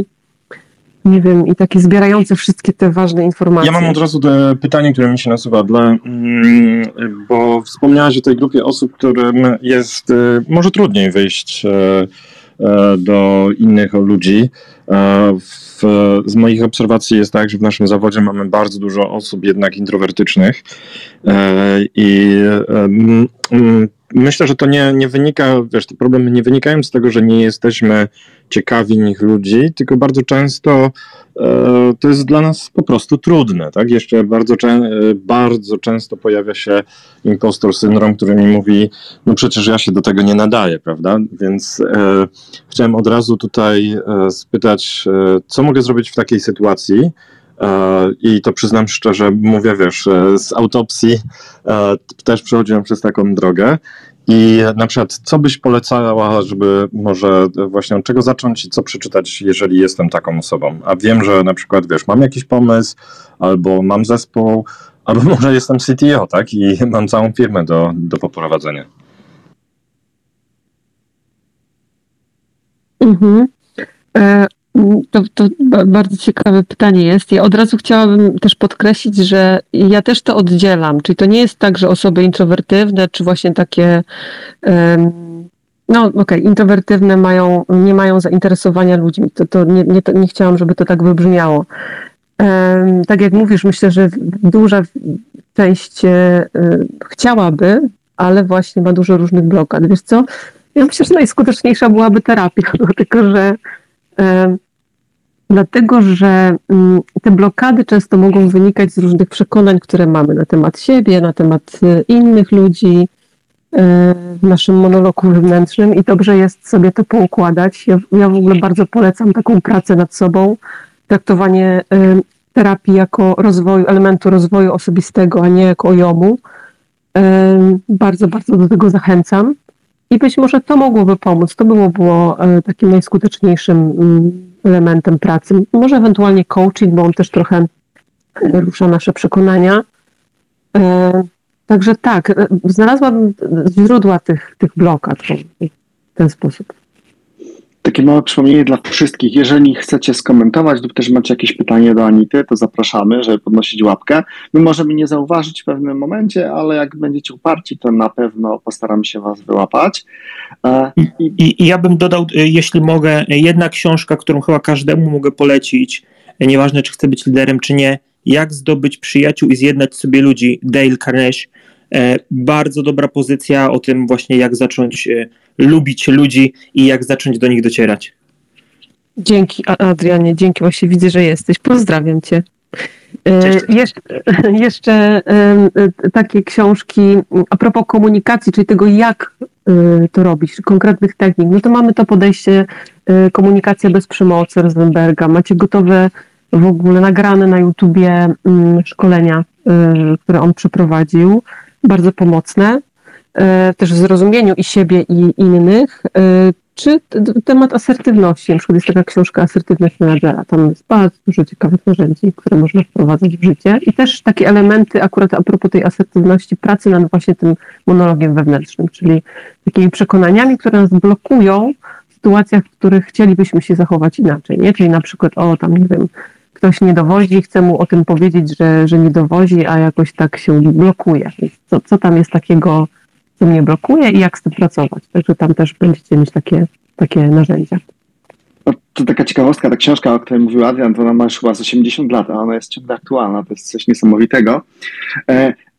nie wiem, i takie zbierające wszystkie te ważne informacje. Ja mam od razu pytanie, które mi się nasuwa, dla, mm, bo wspomniałaś o tej grupie osób, którym jest e, może trudniej wyjść e, e, do innych ludzi. W, z moich obserwacji jest tak, że w naszym zawodzie mamy bardzo dużo osób jednak introwertycznych i myślę, że to nie, nie wynika, wiesz, te problemy nie wynikają z tego, że nie jesteśmy ciekawi nich ludzi, tylko bardzo często e, to jest dla nas po prostu trudne, tak? Jeszcze bardzo, e, bardzo często pojawia się impostor syndrom, który mi mówi, no przecież ja się do tego nie nadaję, prawda? Więc e, chciałem od razu tutaj e, spytać, e, co mogę zrobić w takiej sytuacji, I to przyznam szczerze, mówię, wiesz, e, z autopsji e, też przechodziłem przez taką drogę. I na przykład, co byś polecała, żeby może właśnie od czego zacząć i co przeczytać, jeżeli jestem taką osobą? A wiem, że na przykład, wiesz, mam jakiś pomysł, albo mam zespół, albo może jestem CTO, tak? I mam całą firmę do, do poprowadzenia. Mhm. E, to, to bardzo ciekawe pytanie jest. Ja od razu chciałabym też podkreślić, że ja też to oddzielam. Czyli to nie jest tak, że osoby introwertywne, czy właśnie takie, no okej, okay, introwertywne mają, nie mają zainteresowania ludźmi. To, to nie, nie, nie chciałam, żeby to tak wybrzmiało. Tak jak mówisz, myślę, że duża część e, chciałaby, ale właśnie ma dużo różnych blokad. Wiesz co? Ja myślę, że najskuteczniejsza byłaby terapia, dlatego że Dlatego, że mm, te blokady często mogą wynikać z różnych przekonań, które mamy na temat siebie, na temat y, innych ludzi y, w naszym monologu wewnętrznym i dobrze jest sobie to poukładać. Ja, ja w ogóle bardzo polecam taką pracę nad sobą, traktowanie y, terapii jako rozwoju, elementu rozwoju osobistego, a nie jako ojomu. Bardzo, bardzo do tego zachęcam. I być może to mogłoby pomóc. To było, było takim najskuteczniejszym mm, elementem pracy. Może ewentualnie coaching, bo on też trochę rusza nasze przekonania. E, także tak, e, znalazłam źródła tych, tych blokad w ten sposób. Takie małe przypomnienie dla wszystkich. Jeżeli chcecie skomentować lub też macie jakieś pytanie do Anity, to zapraszamy, żeby podnosić łapkę. My możemy nie zauważyć w pewnym momencie, ale jak będziecie uparci, to na pewno postaram się Was wyłapać. E, I, I ja bym dodał, e, jeśli mogę, jedna książka, którą chyba każdemu mogę polecić, e, nieważne czy chce być liderem, czy nie, Jak zdobyć przyjaciół i zjednać sobie ludzi, Dale Carnegie. Bardzo dobra pozycja o tym właśnie, jak zacząć lubić ludzi i jak zacząć do nich docierać. Dzięki Adrianie, dzięki właśnie widzę, że jesteś. Pozdrawiam cię. Cześć. Jeszcze, jeszcze takie książki a propos komunikacji, czyli tego jak to robić, konkretnych technik, no to mamy to podejście komunikacja bez przemocy Rosenberga. Macie gotowe w ogóle nagrane na YouTubie mm, szkolenia, które on przeprowadził, bardzo pomocne. E, też w zrozumieniu i siebie, i innych, e, czy temat asertywności. Na przykład jest taka książka Asertywność menadżera. Tam jest bardzo dużo ciekawych narzędzi, które można wprowadzać w życie. I też takie elementy, akurat a propos tej asertywności, pracy nad właśnie tym monologiem wewnętrznym, czyli takimi przekonaniami, które nas blokują w sytuacjach, w których chcielibyśmy się zachować inaczej. Nie? Czyli na przykład, o tam nie wiem, ktoś nie dowozi, chcę mu o tym powiedzieć, że, że nie dowozi, a jakoś tak się blokuje. Co, co tam jest takiego co mnie blokuje i jak z tym pracować. Także tam też będziecie mieć takie, takie narzędzia. No, to taka ciekawostka, ta książka, o której mówił Adrian, to ona ma już chyba z 80 lat, a ona jest ciągle aktualna, to jest coś niesamowitego.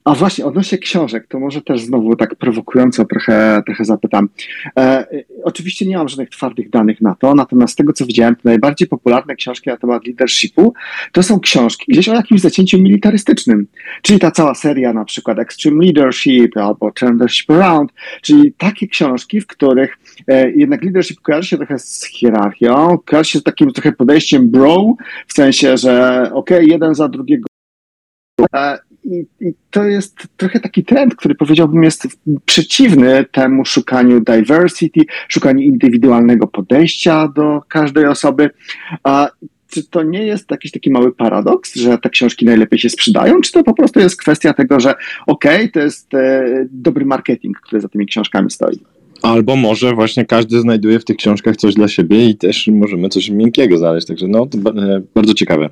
A właśnie, odnośnie książek, to może też znowu tak prowokująco trochę, trochę zapytam. E, oczywiście nie mam żadnych twardych danych na to, natomiast z tego, co widziałem, to najbardziej popularne książki na temat leadershipu to są książki gdzieś o jakimś zacięciu militarystycznym. Czyli ta cała seria, na przykład Extreme Leadership albo Turn Leadership Around, czyli takie książki, w których e, jednak leadership kojarzy się trochę z hierarchią, kojarzy się z takim trochę podejściem bro, w sensie, że okej, okay, jeden za drugiego e, i, I, to jest trochę taki trend, który powiedziałbym jest przeciwny temu szukaniu diversity, szukaniu indywidualnego podejścia do każdej osoby. A czy to nie jest jakiś taki mały paradoks, że te książki najlepiej się sprzedają, czy to po prostu jest kwestia tego, że okej, okay, to jest e, dobry marketing, który za tymi książkami stoi? Albo może właśnie każdy znajduje w tych książkach coś dla siebie i też możemy coś miękkiego znaleźć. Także no, to e, bardzo ciekawe.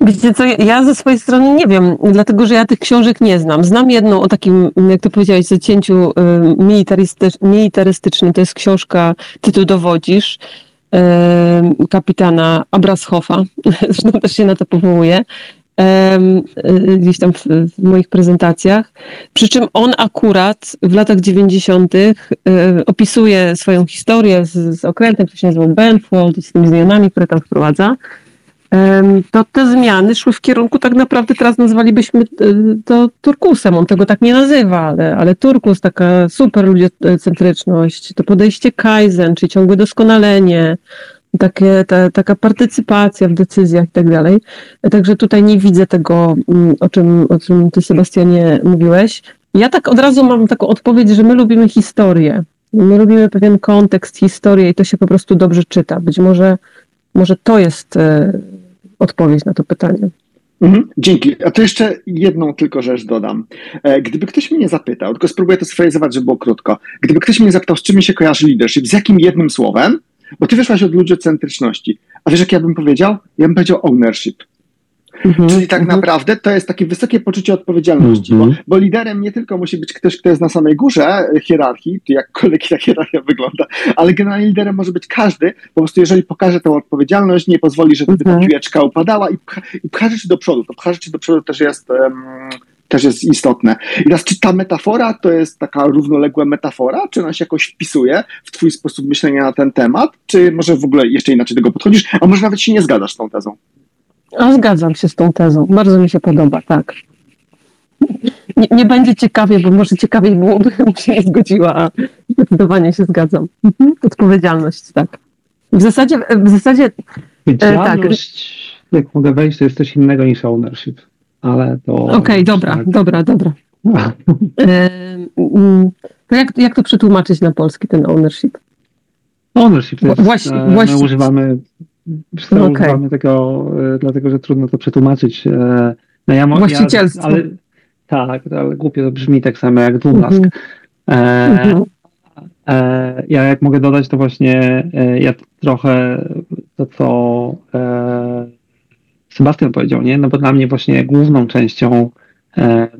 Wiecie co, ja ze swojej strony nie wiem, dlatego że ja tych książek nie znam. Znam jedną o takim, jak to powiedziałeś, zacięciu y, militarystycznym. To jest książka Ty tu dowodzisz y, kapitana Abrashoffa. Zresztą też się na to powołuje y, gdzieś tam w, w, moich prezentacjach. Przy czym on akurat w latach 90. opisuje swoją historię z, z okrętem, który się nazywał Benfold, z tymi zmianami, które tam wprowadza to te zmiany szły w kierunku, tak naprawdę teraz nazwalibyśmy e, to turkusem. On tego tak nie nazywa, ale, ale turkus, taka super ludzocentryczność, to podejście kaizen, czyli ciągłe doskonalenie, takie, ta, taka partycypacja w decyzjach i tak dalej. Także tutaj nie widzę tego, mm, o czym, o czym ty Sebastianie mówiłeś. Ja tak od razu mam taką odpowiedź, że my lubimy historię. My lubimy pewien kontekst, historię i to się po prostu dobrze czyta. Być może może to jest e, odpowiedź na to pytanie. Mhm, dzięki. A to jeszcze jedną tylko rzecz dodam. E, gdyby ktoś mnie zapytał, tylko spróbuję to sfrazować, żeby było krótko. Gdyby ktoś mnie zapytał, z czym się kojarzy leadership, z jakim jednym słowem, Bo ty wyszłaś od ludzocentryczności. A wiesz, jak ja bym powiedział? Ja bym powiedział ownership. Mhm, Czyli tak mhm. naprawdę to jest takie wysokie poczucie odpowiedzialności, mhm. bo, bo, liderem nie tylko musi być ktoś, kto jest na samej górze hierarchii, jakkolwiek ta hierarchia wygląda, ale generalnie liderem może być każdy, po prostu jeżeli pokaże tę odpowiedzialność, nie pozwoli, żeby ta mhm. piłeczka upadała i pcha, i pcha rzeczy do przodu. To pcha rzeczy do przodu też jest... Um, też jest istotne. I teraz, czy ta metafora to jest taka równoległa metafora, czy ona się jakoś wpisuje w twój sposób myślenia na ten temat, czy może w ogóle jeszcze inaczej do tego podchodzisz, a może nawet się nie zgadzasz z tą tezą? A zgadzam się z tą tezą. Bardzo mi się podoba, tak. Nie, nie będzie ciekawie, bo może ciekawiej byłoby, bym się nie zgodziła, a zdecydowanie się zgadzam. Mhm. Odpowiedzialność, tak. W zasadzie, w zasadzie e, tak. jak mogę wejść, to jest coś innego niż ownership, ale to... Okej, okay, dobra, tak. dobra, dobra, e, mm, to jak, jak to przetłumaczyć na polski, ten ownership? Ownership to jest, Właś, e, my używamy okay. używamy tego, e, dlatego że trudno to przetłumaczyć. E, no ja, Właścicielstwo. Ja, ale, tak, ale głupio to brzmi tak samo jak dwunask. Mm -hmm. e, e, ja jak mogę dodać, to właśnie e, ja trochę to, co e, Sebastian powiedział, nie? No bo dla mnie właśnie główną częścią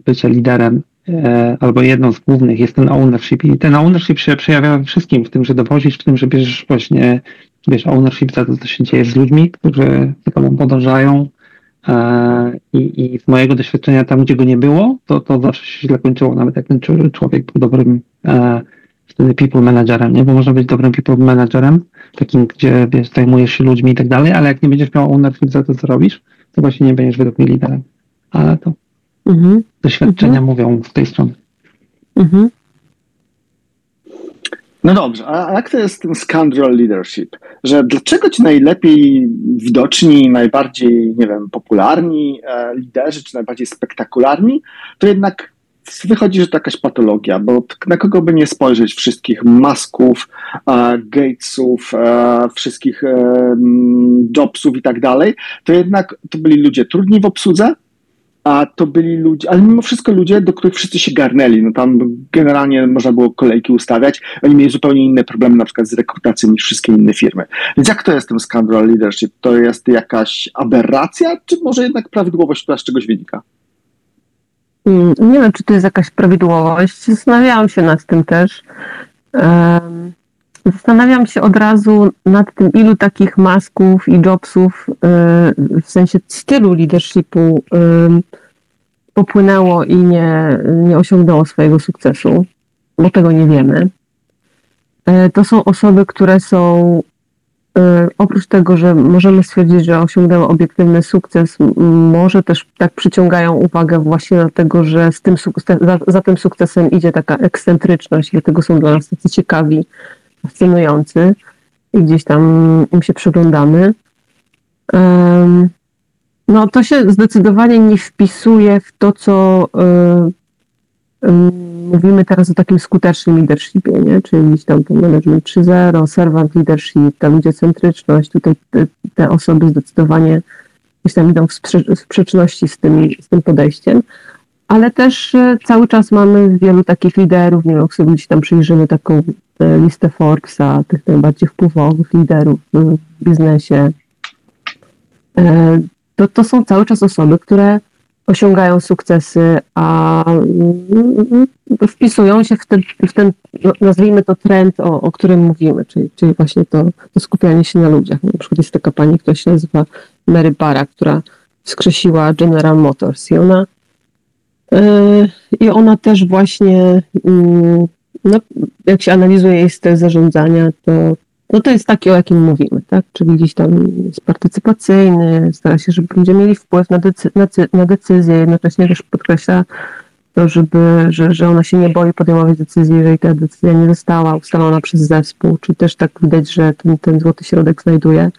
bycia liderem albo jedną z głównych jest ten ownership i ten ownership się przejawia wszystkim, w tym, że dowozisz, w tym, że bierzesz właśnie wiesz, ownership za to, co się dzieje z ludźmi, którzy za tobą podążają. E, I, I z mojego doświadczenia tam, gdzie go nie było, to, to zawsze się źle kończyło, nawet jak ten człowiek był dobrym e, wtedy people managerem, nie? Bo można być dobrym people managerem, takim, gdzie wiesz, zajmujesz się ludźmi i tak dalej, ale jak nie będziesz miał ownership za to, co robisz, to właśnie nie będziesz według mnie liderem. Ale to mhm. doświadczenia mhm. mówią z tej strony. Mhm. No dobrze, a jak to jest ten scoundrel leadership? Że dlaczego ci najlepiej widoczni, najbardziej, nie wiem, popularni e, liderzy, czy najbardziej spektakularni, to jednak wychodzi, że to jakaś patologia, bo na kogo by nie spojrzeć wszystkich Masków, e, Gatesów, e, wszystkich e, Jobsów i tak dalej, to jednak to byli ludzie trudni w obsłudze, a to byli ludzie, ale mimo wszystko ludzie, do których wszyscy się garnęli. No tam generalnie można było kolejki ustawiać. Oni mieli zupełnie inne problemy, na przykład z rekrutacją niż wszystkie inne firmy. Więc jak to jest ten scandal leadership? To jest jakaś aberracja, czy może jednak prawidłowość, która z czegoś wynika? Mm, nie wiem, czy to jest jakaś prawidłowość. Zastanawiałam się nad tym też. Zastanawiam się od razu nad tym, ilu takich masków i jobsów, y, w sensie stylu leadershipu, y, popłynęło i nie, nie osiągnęło swojego sukcesu, bo tego nie wiemy. Y, to są osoby, które są, oprócz tego, że możemy stwierdzić, że osiągnęły obiektywny sukces, może też tak przyciągają uwagę właśnie dlatego, że z tym za, za tym sukcesem idzie taka ekscentryczność dlatego są dla nas tacy ciekawi fascynujący i gdzieś tam im się przyglądamy. No to się zdecydowanie nie wpisuje w to, co mówimy teraz o takim skutecznym leadershipie, nie? czyli gdzieś tam to management 3.0, servant leadership, tam idzie centryczność, tutaj te, te osoby zdecydowanie gdzieś tam idą w, sprze- w sprzeczności z tym, z tym podejściem, ale też e, cały czas mamy wielu takich liderów, nie wiem, jak sobie gdzieś tam przyjrzymy taką e, listę Forbesa, tych najbardziej wpływowych liderów w biznesie. E, to, to są cały czas osoby, które osiągają sukcesy, a mm, wpisują się w ten, w ten no, nazwijmy to trend, o, o którym mówimy, czyli, czyli właśnie to, to skupianie się na ludziach. Na przykład jest taka pani, która się nazywa Mary Barra, która skrzesiła General Motors i ona Yy, I ona też właśnie, mm, no, jak się analizuje jej styl zarządzania, to, no to jest taki, o jakim mówimy, tak? Czyli gdzieś tam jest partycypacyjny, stara się, żeby ludzie mieli wpływ na, decy na, na decyzję, jednocześnie też podkreśla to, żeby, że, że ona się nie boi podejmować decyzji, jeżeli ta decyzja nie została ustalona przez zespół, czyli też tak widać, że ten, ten złoty środek znajduje.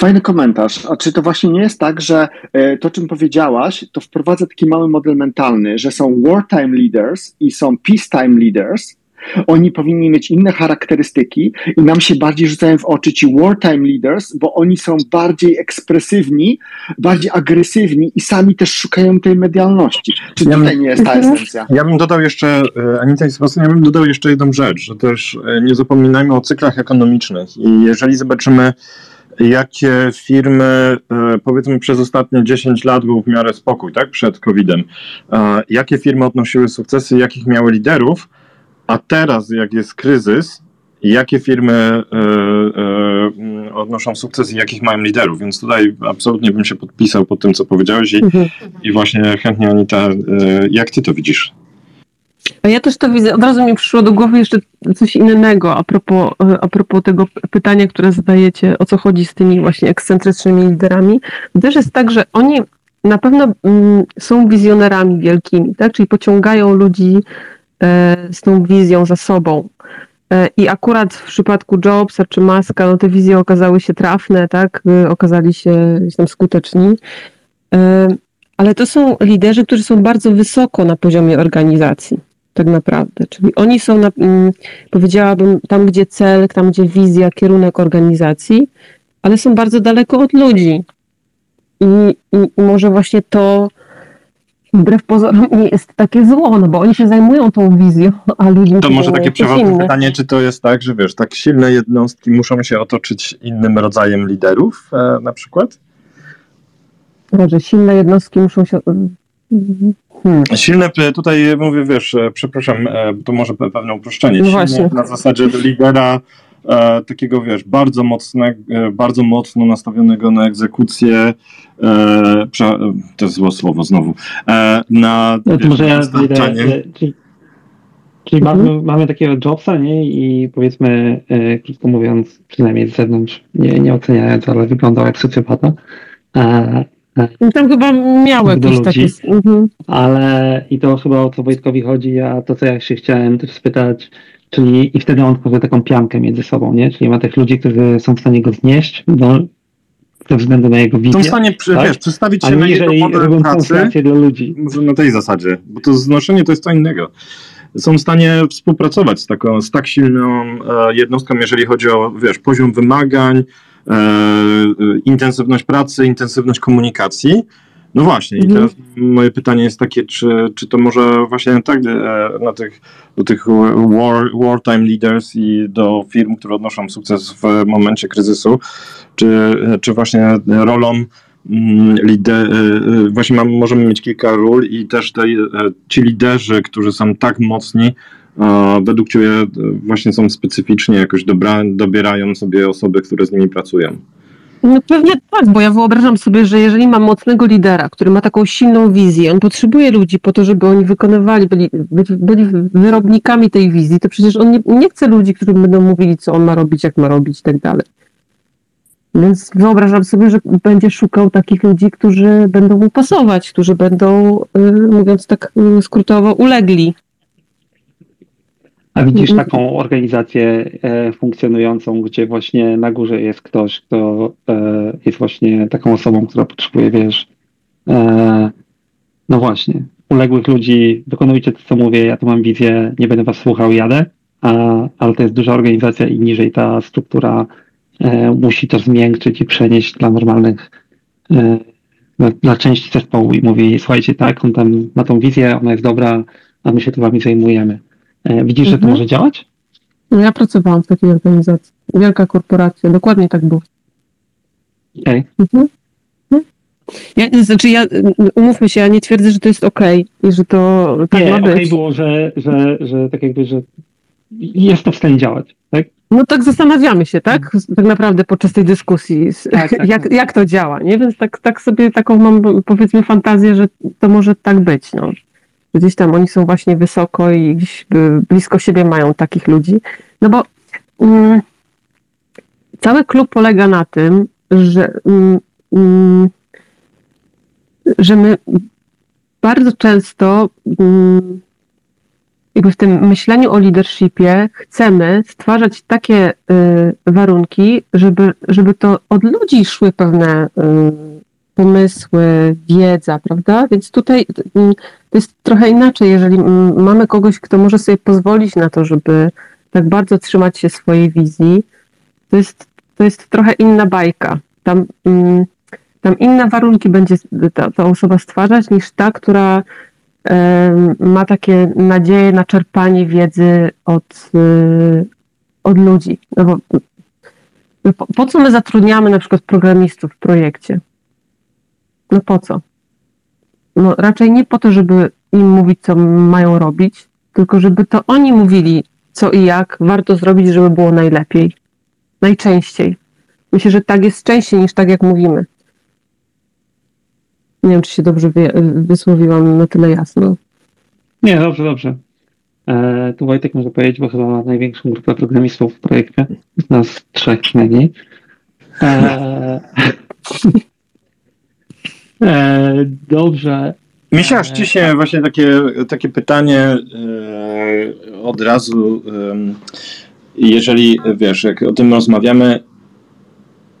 Fajny komentarz. A czy to właśnie nie jest tak, że e, to, czym powiedziałaś, to wprowadza taki mały model mentalny, że są wartime leaders i są peacetime leaders, Oni powinni mieć inne charakterystyki i nam się bardziej rzucają w oczy ci wartime leaders, bo oni są bardziej ekspresywni, bardziej agresywni i sami też szukają tej medialności. Czy Ja tutaj bym- nie jest ta esencja? Ja bym dodał jeszcze, e, Anita i Sebastian, ja bym dodał jeszcze jedną rzecz, że też e, nie zapominajmy o cyklach ekonomicznych i jeżeli zobaczymy, jakie firmy, e, powiedzmy przez ostatnie 10 lat był w miarę spokój, tak, przed COVID-em, e, jakie firmy odnosiły sukcesy, jakich miały liderów, a teraz jak jest kryzys, jakie firmy e, mm, odnoszą sukces i jakich mają liderów, więc tutaj absolutnie bym się podpisał pod tym, co powiedziałeś i, Mhm. i właśnie chętnie Anita, e, jak ty to widzisz? Ja też to widzę. Od razu mi przyszło do głowy jeszcze coś innego a propos, e, a propos tego pytania, które zadajecie, o co chodzi z tymi właśnie ekscentrycznymi liderami. Też jest tak, że oni na pewno mm, są wizjonerami wielkimi, tak? czyli pociągają ludzi e, z tą wizją za sobą. E, I akurat w przypadku Jobsa czy Maska, no te wizje okazały się trafne, tak? Okazali się tam skuteczni. Ale to są liderzy, którzy są bardzo wysoko na poziomie organizacji tak naprawdę. Czyli oni są, na, mm, powiedziałabym, tam gdzie cel, tam gdzie wizja, kierunek organizacji, ale są bardzo daleko od ludzi. I, i, i może właśnie to wbrew pozorom nie jest takie zło, no bo oni się zajmują tą wizją, a ludzi To może takie przewrotne pytanie, czy to jest tak, że wiesz, tak silne jednostki muszą się otoczyć innym rodzajem liderów e, na przykład? Że silne jednostki muszą się... Hmm. Silne, tutaj mówię, wiesz, e, przepraszam, e, to może pe- pewne uproszczenie. No Silne właśnie. na zasadzie lidera e, takiego, wiesz, bardzo mocnego, bardzo mocno nastawionego na egzekucję, e, prze, to jest złe słowo znowu, e, na No to wiesz, może ja czyli, czyli Mhm. mamy, mamy takiego Jobsa, nie? I powiedzmy, e, krótko mówiąc, przynajmniej z zewnątrz, nie, nie oceniając, ale wyglądał jak socjopata. E, Tam chyba miał jakieś takie... Mhm. ale i to chyba o co Wojtkowi chodzi, a to co ja się chciałem też spytać, czyli i wtedy on tworzy taką piankę między sobą, nie? Czyli ma tych ludzi, którzy są w stanie go znieść, no, ze względu na jego Są wizję, w stanie, tak? wiesz, przedstawić a się na jego model robią pracy, dla ludzi. Może na tej zasadzie, bo to znoszenie to jest co innego. Są w stanie współpracować z taką, z tak silną e, jednostką, jeżeli chodzi o, wiesz, poziom wymagań, intensywność pracy, intensywność komunikacji. No właśnie, i Mhm. teraz moje pytanie jest takie, czy, czy to może właśnie tak e, na tych, do tych war, wartime leaders i do firm, które odnoszą sukces w momencie kryzysu, czy, czy właśnie rolą mm, lider, e, właśnie mam, możemy mieć kilka ról i też te, e, ci liderzy, którzy są tak mocni, e, według Ciebie e, właśnie są specyficzni, jakoś dobra, dobierają sobie osoby, które z nimi pracują. No pewnie tak, bo ja wyobrażam sobie, że jeżeli mam mocnego lidera, który ma taką silną wizję, on potrzebuje ludzi po to, żeby oni wykonywali, byli, byli, byli wyrobnikami tej wizji, to przecież on nie, nie chce ludzi, którzy będą mówili, co on ma robić, jak ma robić i tak dalej. Więc wyobrażam sobie, że będzie szukał takich ludzi, którzy będą mu pasować, którzy będą, y, mówiąc tak y, skrótowo, ulegli. A widzisz Mhm. taką organizację e, funkcjonującą, gdzie właśnie na górze jest ktoś, kto e, jest właśnie taką osobą, która potrzebuje, wiesz, e, no właśnie, uległych ludzi, wykonujcie to, co mówię, ja tu mam wizję, nie będę was słuchał, jadę, a, ale to jest duża organizacja i niżej ta struktura musi to zmiękczyć i przenieść dla normalnych, dla, dla części zespołu i mówi, słuchajcie, tak, on tam ma tą wizję, ona jest dobra, a my się tu wami zajmujemy. E, Widzisz, że to Mhm. może działać? No Ja pracowałam w takiej organizacji. Wielka korporacja, dokładnie tak było. Okej. Mhm. Mhm. Ja, znaczy ja, umówmy się, ja nie twierdzę, że to jest okej i że to tak Nie, ma być. było, że, że, że tak jakby, że jest to w stanie działać, tak? No tak zastanawiamy się, tak? Tak naprawdę podczas tej dyskusji, Tak, tak, jak, tak. jak to działa, nie? Więc tak, tak sobie taką mam powiedzmy fantazję, że to może tak być, no. Gdzieś tam oni są właśnie wysoko i gdzieś y, blisko siebie mają takich ludzi. No bo mm, cały klub polega na tym, że, mm, że my bardzo często mm, jakby w tym myśleniu o leadershipie chcemy stwarzać takie y, warunki, żeby, żeby to od ludzi szły pewne, y, pomysły, wiedza, prawda? Więc tutaj mm, to jest trochę inaczej, jeżeli mm, mamy kogoś, kto może sobie pozwolić na to, żeby tak bardzo trzymać się swojej wizji, to jest, to jest trochę inna bajka. Tam, mm, tam inne warunki będzie ta, ta osoba stwarzać niż ta, która ma takie nadzieje na czerpanie wiedzy od, y, od ludzi. No bo po, po co my zatrudniamy na przykład programistów w projekcie? No po co? No raczej nie po to, żeby im mówić, co mają robić, tylko żeby to oni mówili, co i jak warto zrobić, żeby było najlepiej. Najczęściej. Myślę, że tak jest częściej niż tak, jak mówimy. Nie wiem, czy się dobrze wy, wysłowiłam na tyle jasno. Nie, dobrze, dobrze. E, tu Wojtek może powiedzieć, bo chyba ma największą grupę programistów w projekcie. Z nas trzech przynajmniej. E, dobrze. Mi się aż ciśnie właśnie takie, takie pytanie e, od razu, e, jeżeli wiesz, jak o tym rozmawiamy,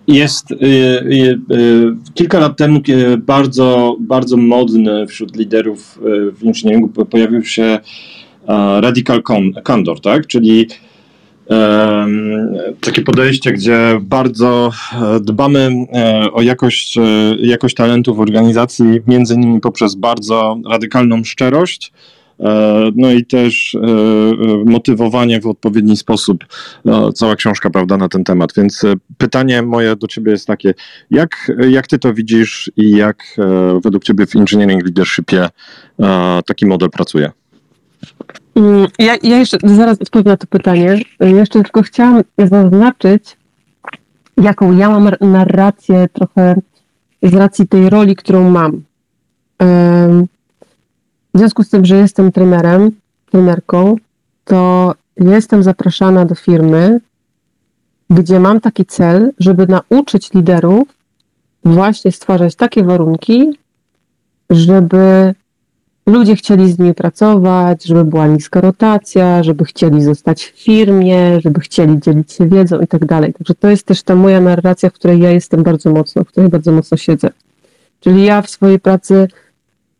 jest y, y, y, kilka lat temu bardzo, bardzo modny wśród liderów w inżynieringu pojawił się radical candor, tak? Czyli takie podejście, gdzie bardzo e, dbamy e, o jakość, e, jakość talentu w organizacji, między innymi poprzez bardzo radykalną szczerość, no i też motywowanie w odpowiedni sposób. No, cała książka, prawda, na ten temat. Więc pytanie moje do ciebie jest takie, jak, jak ty to widzisz i jak według ciebie w engineering leadershipie taki model pracuje? Mm, ja, ja jeszcze zaraz odpowiem na to pytanie. Jeszcze tylko chciałam zaznaczyć, jaką ja mam narrację trochę z racji tej roli, którą mam. W związku z tym, że jestem trenerem, trenerką, to jestem zapraszana do firmy, gdzie mam taki cel, żeby nauczyć liderów właśnie stwarzać takie warunki, żeby ludzie chcieli z nimi pracować, żeby była niska rotacja, żeby chcieli zostać w firmie, żeby chcieli dzielić się wiedzą i tak dalej. Także to jest też ta moja narracja, w której ja jestem bardzo mocno, w której bardzo mocno siedzę. Czyli ja w swojej pracy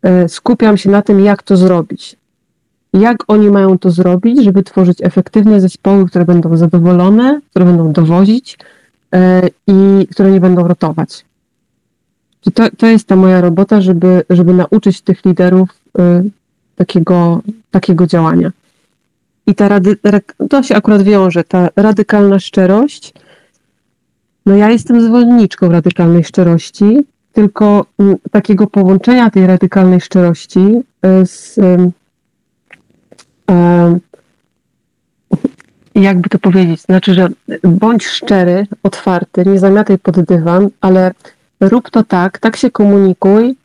E, skupiam się na tym, jak to zrobić. Jak oni mają to zrobić, żeby tworzyć efektywne zespoły, które będą zadowolone, które będą dowozić e, i które nie będą rotować. To, to jest ta moja robota, żeby, żeby nauczyć tych liderów takiego, takiego działania. I ta rady, to się akurat wiąże, ta radykalna szczerość. No ja jestem zwolenniczką radykalnej szczerości, tylko takiego połączenia tej radykalnej szczerości y, z jakby to powiedzieć, znaczy, że bądź szczery, otwarty, nie zamiataj pod dywan, ale rób to tak, tak się komunikuj,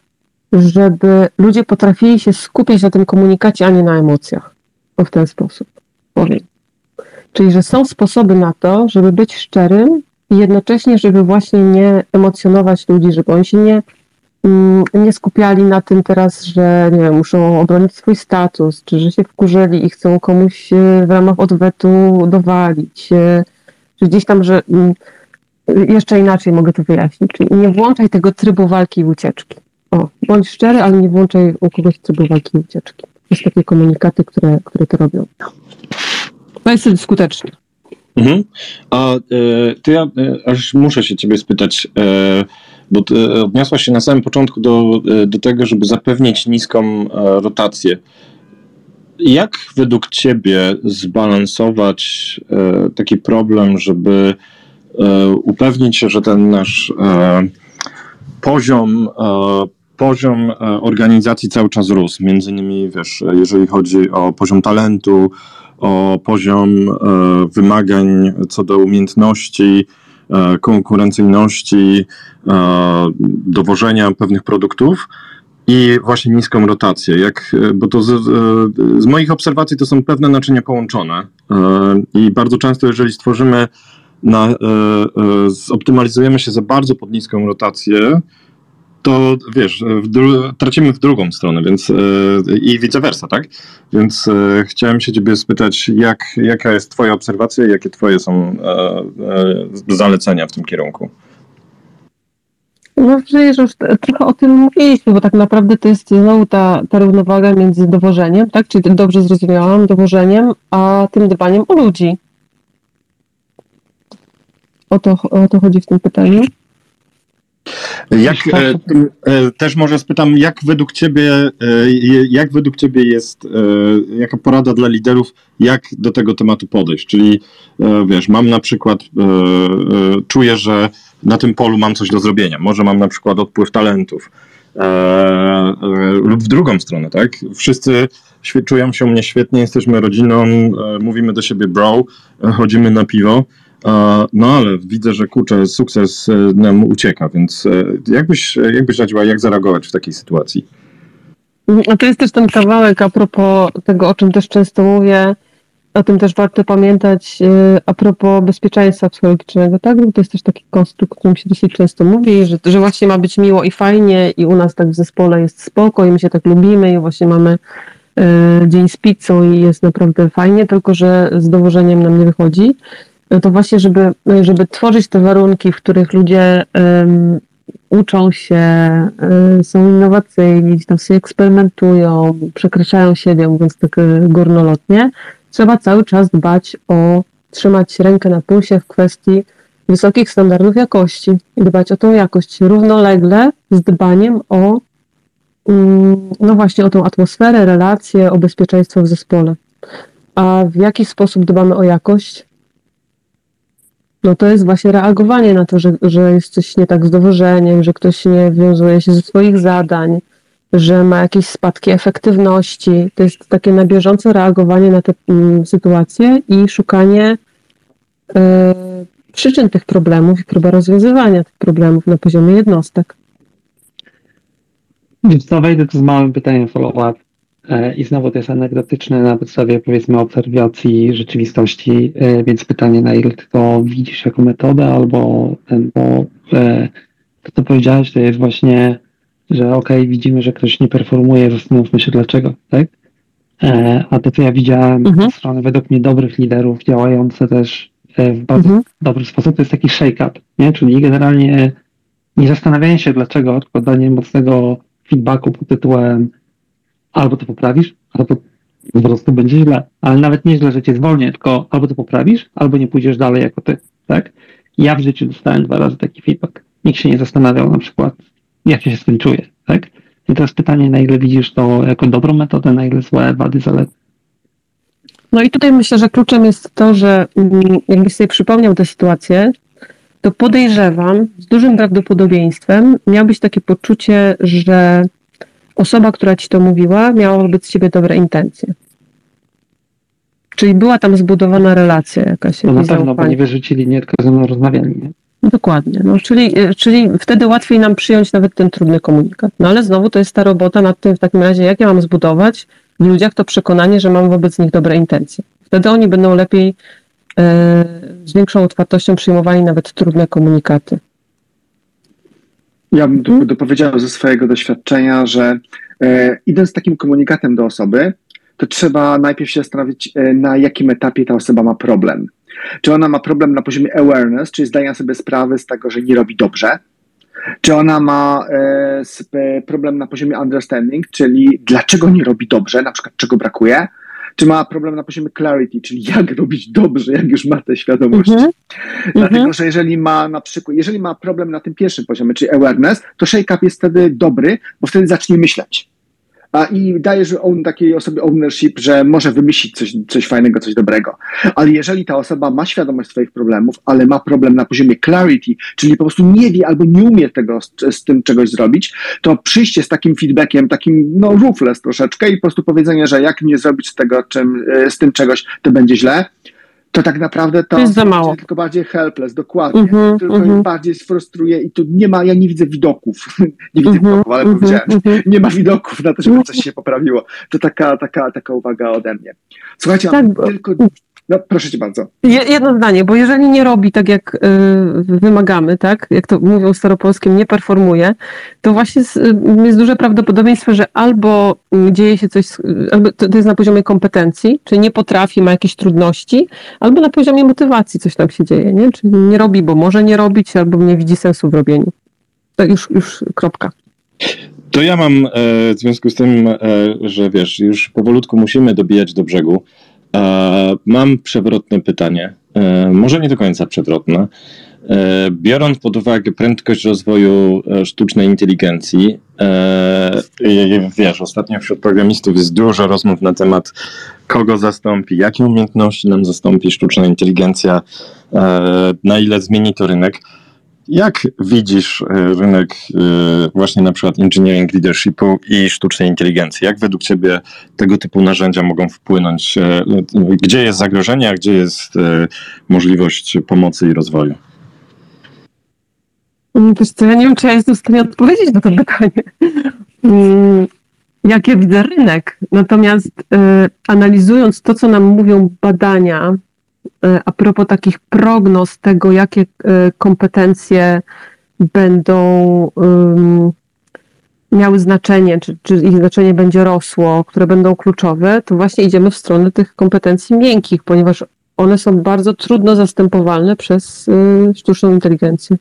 żeby ludzie potrafili się skupiać na tym komunikacie, a nie na emocjach. O w ten sposób powiem. Czyli, że są sposoby na to, żeby być szczerym i jednocześnie, żeby właśnie nie emocjonować ludzi, żeby oni się nie, mm, nie skupiali na tym teraz, że nie wiem, muszą obronić swój status, czy że się wkurzyli i chcą komuś e, w ramach odwetu dowalić, e, czy gdzieś tam, że mm, jeszcze inaczej mogę to wyjaśnić, czyli nie włączaj tego trybu walki i ucieczki. O, bądź szczery, ale nie włączaj u kogoś trybu walki i ucieczki. Są takie komunikaty, które, które to robią. To jest skutecznie. Mhm. A e, to ja e, aż muszę się ciebie spytać, e, bo ty się na samym początku do, do tego, żeby zapewnić niską rotację. Jak według ciebie zbalansować taki problem, żeby upewnić się, że ten nasz poziom poziom organizacji cały czas rósł. Między innymi, wiesz, jeżeli chodzi o poziom talentu, o poziom e, wymagań co do umiejętności, e, konkurencyjności, e, dowożenia pewnych produktów i właśnie niską rotację. Jak, bo to z, z, moich obserwacji to są pewne naczynia połączone i bardzo często, jeżeli stworzymy, na, zoptymalizujemy się za bardzo pod niską rotację, to wiesz, w tracimy w drugą stronę, więc e, i vice versa, tak? Więc e, chciałem się ciebie spytać, jak, jaka jest twoja obserwacja i jakie twoje są e, zalecenia w tym kierunku? No przecież już trochę o tym mówiliśmy, bo tak naprawdę to jest znowu ta, ta równowaga między dowożeniem, tak? Czyli dobrze zrozumiałam, dowożeniem, a tym dbaniem o ludzi. O to, o to chodzi w tym pytaniu. Jak, e, e, też może spytam, jak według ciebie, e, jak według ciebie jest, jaka porada dla liderów, jak do tego tematu podejść? Czyli wiesz, mam na przykład, czuję, że na tym polu mam coś do zrobienia. Może mam na przykład odpływ talentów. lub w drugą stronę, tak? Wszyscy czują się mnie świetnie, jesteśmy rodziną, mówimy do siebie bro, chodzimy na piwo no ale widzę, że kurczę, sukces e, nam ucieka, więc e, jakbyś, jakbyś radziła, jak zareagować w takiej sytuacji? A to jest też ten kawałek a propos tego, o czym też często mówię, o tym też warto pamiętać e, a propos bezpieczeństwa psychologicznego, tak? Bo to jest też taki konstrukt, o którym się dosyć często mówi, że, że właśnie ma być miło i fajnie i u nas tak w zespole jest spoko i my się tak lubimy i właśnie mamy dzień z pizzą i jest naprawdę fajnie, tylko że z dowożeniem nam nie wychodzi. No to właśnie, żeby, żeby tworzyć te warunki, w których ludzie um, uczą się, um, są innowacyjni, tam sobie eksperymentują, przekraczają siebie, mówiąc tak e, górnolotnie, trzeba cały czas dbać o, trzymać rękę na pulsie w kwestii wysokich standardów jakości i dbać o tą jakość równolegle z dbaniem o um, no właśnie o tą atmosferę, relacje, o bezpieczeństwo w zespole. A w jaki sposób dbamy o jakość? No to jest właśnie reagowanie na to, że, że jest coś nie tak z dowożeniem, że ktoś nie wiązuje się ze swoich zadań, że ma jakieś spadki efektywności. To jest takie na bieżące reagowanie na te mm, sytuacje i szukanie y, przyczyn tych problemów i próba rozwiązywania tych problemów na poziomie jednostek. Więc co, wejdę tu z małym pytaniem follow-up. E, I znowu to jest anegdotyczne na podstawie powiedzmy obserwacji rzeczywistości, e, więc pytanie na ile ty to widzisz jako metodę, albo ten, bo e, to co powiedziałeś to jest właśnie, że ok, widzimy, że ktoś nie performuje, zastanówmy się dlaczego, tak? A to co ja widziałem mhm. ze strony według mnie dobrych liderów działające też w bardzo mhm. dobry sposób, to jest taki shake-up, nie? Czyli generalnie nie zastanawianie się dlaczego, tylko danie mocnego feedbacku pod tytułem albo to poprawisz, albo po prostu będzie źle. Ale nawet nie źle, że cię zwolnię, tylko albo to poprawisz, albo nie pójdziesz dalej jako ty, tak? Ja w życiu dostałem dwa razy taki feedback. Nikt się nie zastanawiał na przykład, jak się skończuje, tak? I teraz pytanie, na ile widzisz to jako dobrą metodę, na ile złe, wady, zalety? No i tutaj myślę, że kluczem jest to, że mm, jakbyś sobie przypomniał tę sytuację, to podejrzewam, z dużym prawdopodobieństwem miałbyś takie poczucie, że osoba, która ci to mówiła, miała wobec ciebie dobre intencje. Czyli była tam zbudowana relacja jakaś. No na pewno, bo nie wyrzucili, nie tylko ze mną rozmawiali. Nie? Dokładnie. No, czyli, e, czyli wtedy łatwiej nam przyjąć nawet ten trudny komunikat. No ale znowu to jest ta robota nad tym w takim razie, jak ja mam zbudować w ludziach to przekonanie, że mam wobec nich dobre intencje. Wtedy oni będą lepiej, e, z większą otwartością przyjmowali nawet trudne komunikaty. Ja bym tu dopowiedział ze swojego doświadczenia, że e, idąc z takim komunikatem do osoby, to trzeba najpierw się zastanowić, e, na jakim etapie ta osoba ma problem. Czy ona ma problem na poziomie awareness, czyli zdania sobie sprawy z tego, że nie robi dobrze, czy ona ma e, problem na poziomie understanding, czyli dlaczego nie robi dobrze, na przykład czego brakuje, czy ma problem na poziomie clarity, czyli jak robić dobrze, jak już ma tę świadomość. Mm -hmm. Dlatego, że jeżeli ma na przykład, jeżeli ma problem na tym pierwszym poziomie, czyli awareness, to shake-up jest wtedy dobry, bo wtedy zacznie myśleć a, i dajesz on, takiej osobie ownership, że może wymyślić coś, coś fajnego, coś dobrego. Ale jeżeli ta osoba ma świadomość swoich problemów, ale ma problem na poziomie clarity, czyli po prostu nie wie albo nie umie tego z, z tym czegoś zrobić, to przyjście z takim feedbackiem, takim no ruthless troszeczkę i po prostu powiedzenie, że jak nie zrobić tego, czym, e, z tym czegoś, to będzie źle, to tak naprawdę to, to jest za mało. tylko bardziej helpless, dokładnie. -hmm, tylko -hmm. bardziej sfrustruje i tu nie ma, ja nie widzę widoków. nie widzę mm -hmm, widoków, ale powiedziałem, mhm. nie ma widoków na to, żeby coś się poprawiło. To taka, taka, taka uwaga ode mnie. Słuchajcie, tak, tylko no, proszę cię bardzo. Jedno zdanie, bo jeżeli nie robi tak, jak y, wymagamy, tak, jak to mówią staropolskim, nie performuje, to właśnie jest duże prawdopodobieństwo, że albo dzieje się coś, albo to jest na poziomie kompetencji, czyli nie potrafi, ma jakieś trudności, albo na poziomie motywacji coś tam się dzieje, nie? Czyli nie robi, bo może nie robić, albo nie widzi sensu w robieniu. To już, już kropka. To ja mam e, w związku z tym, e, że wiesz, już powolutku musimy dobijać do brzegu. Mam przewrotne pytanie. E, może nie do końca przewrotne. E, biorąc pod uwagę prędkość rozwoju e, sztucznej inteligencji, wiesz, ostatnio wśród programistów jest dużo rozmów na temat, kogo zastąpi, jakie umiejętności nam zastąpi sztuczna inteligencja, na ile zmieni to rynek. Jak widzisz e, rynek e, właśnie na przykład engineering leadershipu i sztucznej inteligencji? Jak według Ciebie tego typu narzędzia mogą wpłynąć? e, Gdzie jest zagrożenie, a gdzie jest możliwość pomocy i rozwoju? Mm, Wiesz co, ja nie wiem, czy ja jestem w stanie odpowiedzieć na to pytanie. Mm, Jak ja widzę rynek. Natomiast analizując to, co nam mówią badania, a propos takich prognoz tego, jakie e, kompetencje będą miały znaczenie, czy, czy ich znaczenie będzie rosło, które będą kluczowe, to właśnie idziemy w stronę tych kompetencji miękkich, ponieważ one są bardzo trudno zastępowalne przez y, sztuczną inteligencję.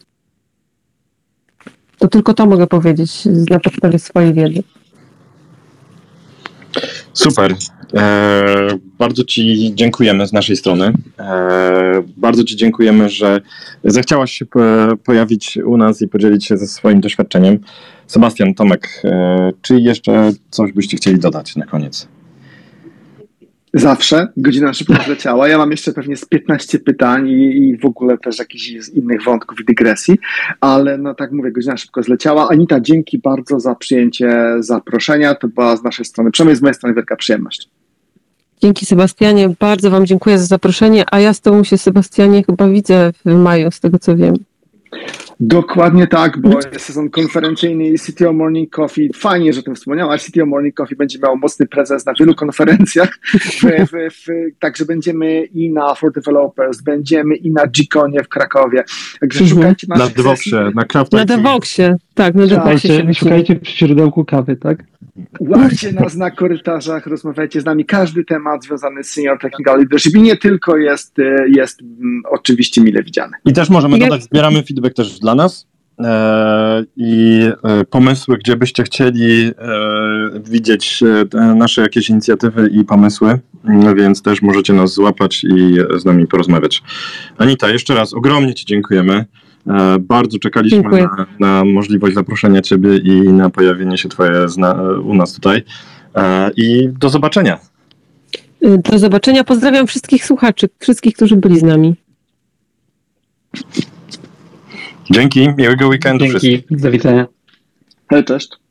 To tylko to mogę powiedzieć na podstawie swojej wiedzy. Super. E, bardzo Ci dziękujemy z naszej strony. E, bardzo Ci dziękujemy, że zechciałaś się po, pojawić u nas i podzielić się ze swoim doświadczeniem. Sebastian, Tomek, e, czy jeszcze coś byście chcieli dodać na koniec? Zawsze. Godzina szybko zleciała. Ja mam jeszcze pewnie z 15 pytań i, i w ogóle też jakichś innych wątków i dygresji, ale no tak mówię, godzina szybko zleciała. Anita, dzięki bardzo za przyjęcie zaproszenia. To była z naszej strony, przynajmniej z mojej strony wielka przyjemność. Dzięki Sebastianie, bardzo Wam dziękuję za zaproszenie, a ja z Tobą się Sebastianie chyba widzę w maju, z tego co wiem. Dokładnie tak, bo jest sezon konferencyjny i CTO Morning Coffee. Fajnie, że o tym wspomniałaś. CTO Morning Coffee będzie miał mocny prezes na wielu konferencjach. W, w, w, także będziemy i na For Developers, będziemy i na Gconie w Krakowie. Także szukajcie Na Devoxie, na Craft Na. Devoxie, tak, na Devoxie się Szukajcie, szukajcie przy źródełku kawy, tak? Łapcie nas na korytarzach, rozmawiajcie z nami. Każdy temat związany z Senior Technical Leadership i nie tylko jest, e, jest mm, oczywiście mile widziany. I też możemy dodać, zbieramy feedback też dla nas e, i e, pomysły, gdzie byście chcieli e, widzieć nasze jakieś inicjatywy i pomysły, no więc też możecie nas złapać i z nami porozmawiać. Anita, jeszcze raz ogromnie Ci dziękujemy. Bardzo czekaliśmy Dziękuję. na, na możliwość zaproszenia Ciebie i na pojawienie się Twoje zna, u nas tutaj. I do zobaczenia. Do zobaczenia, pozdrawiam wszystkich słuchaczy, wszystkich, którzy byli z nami. Dzięki, miłego weekendu wszystkim. Dzięki, do widzenia. Hej, cześć.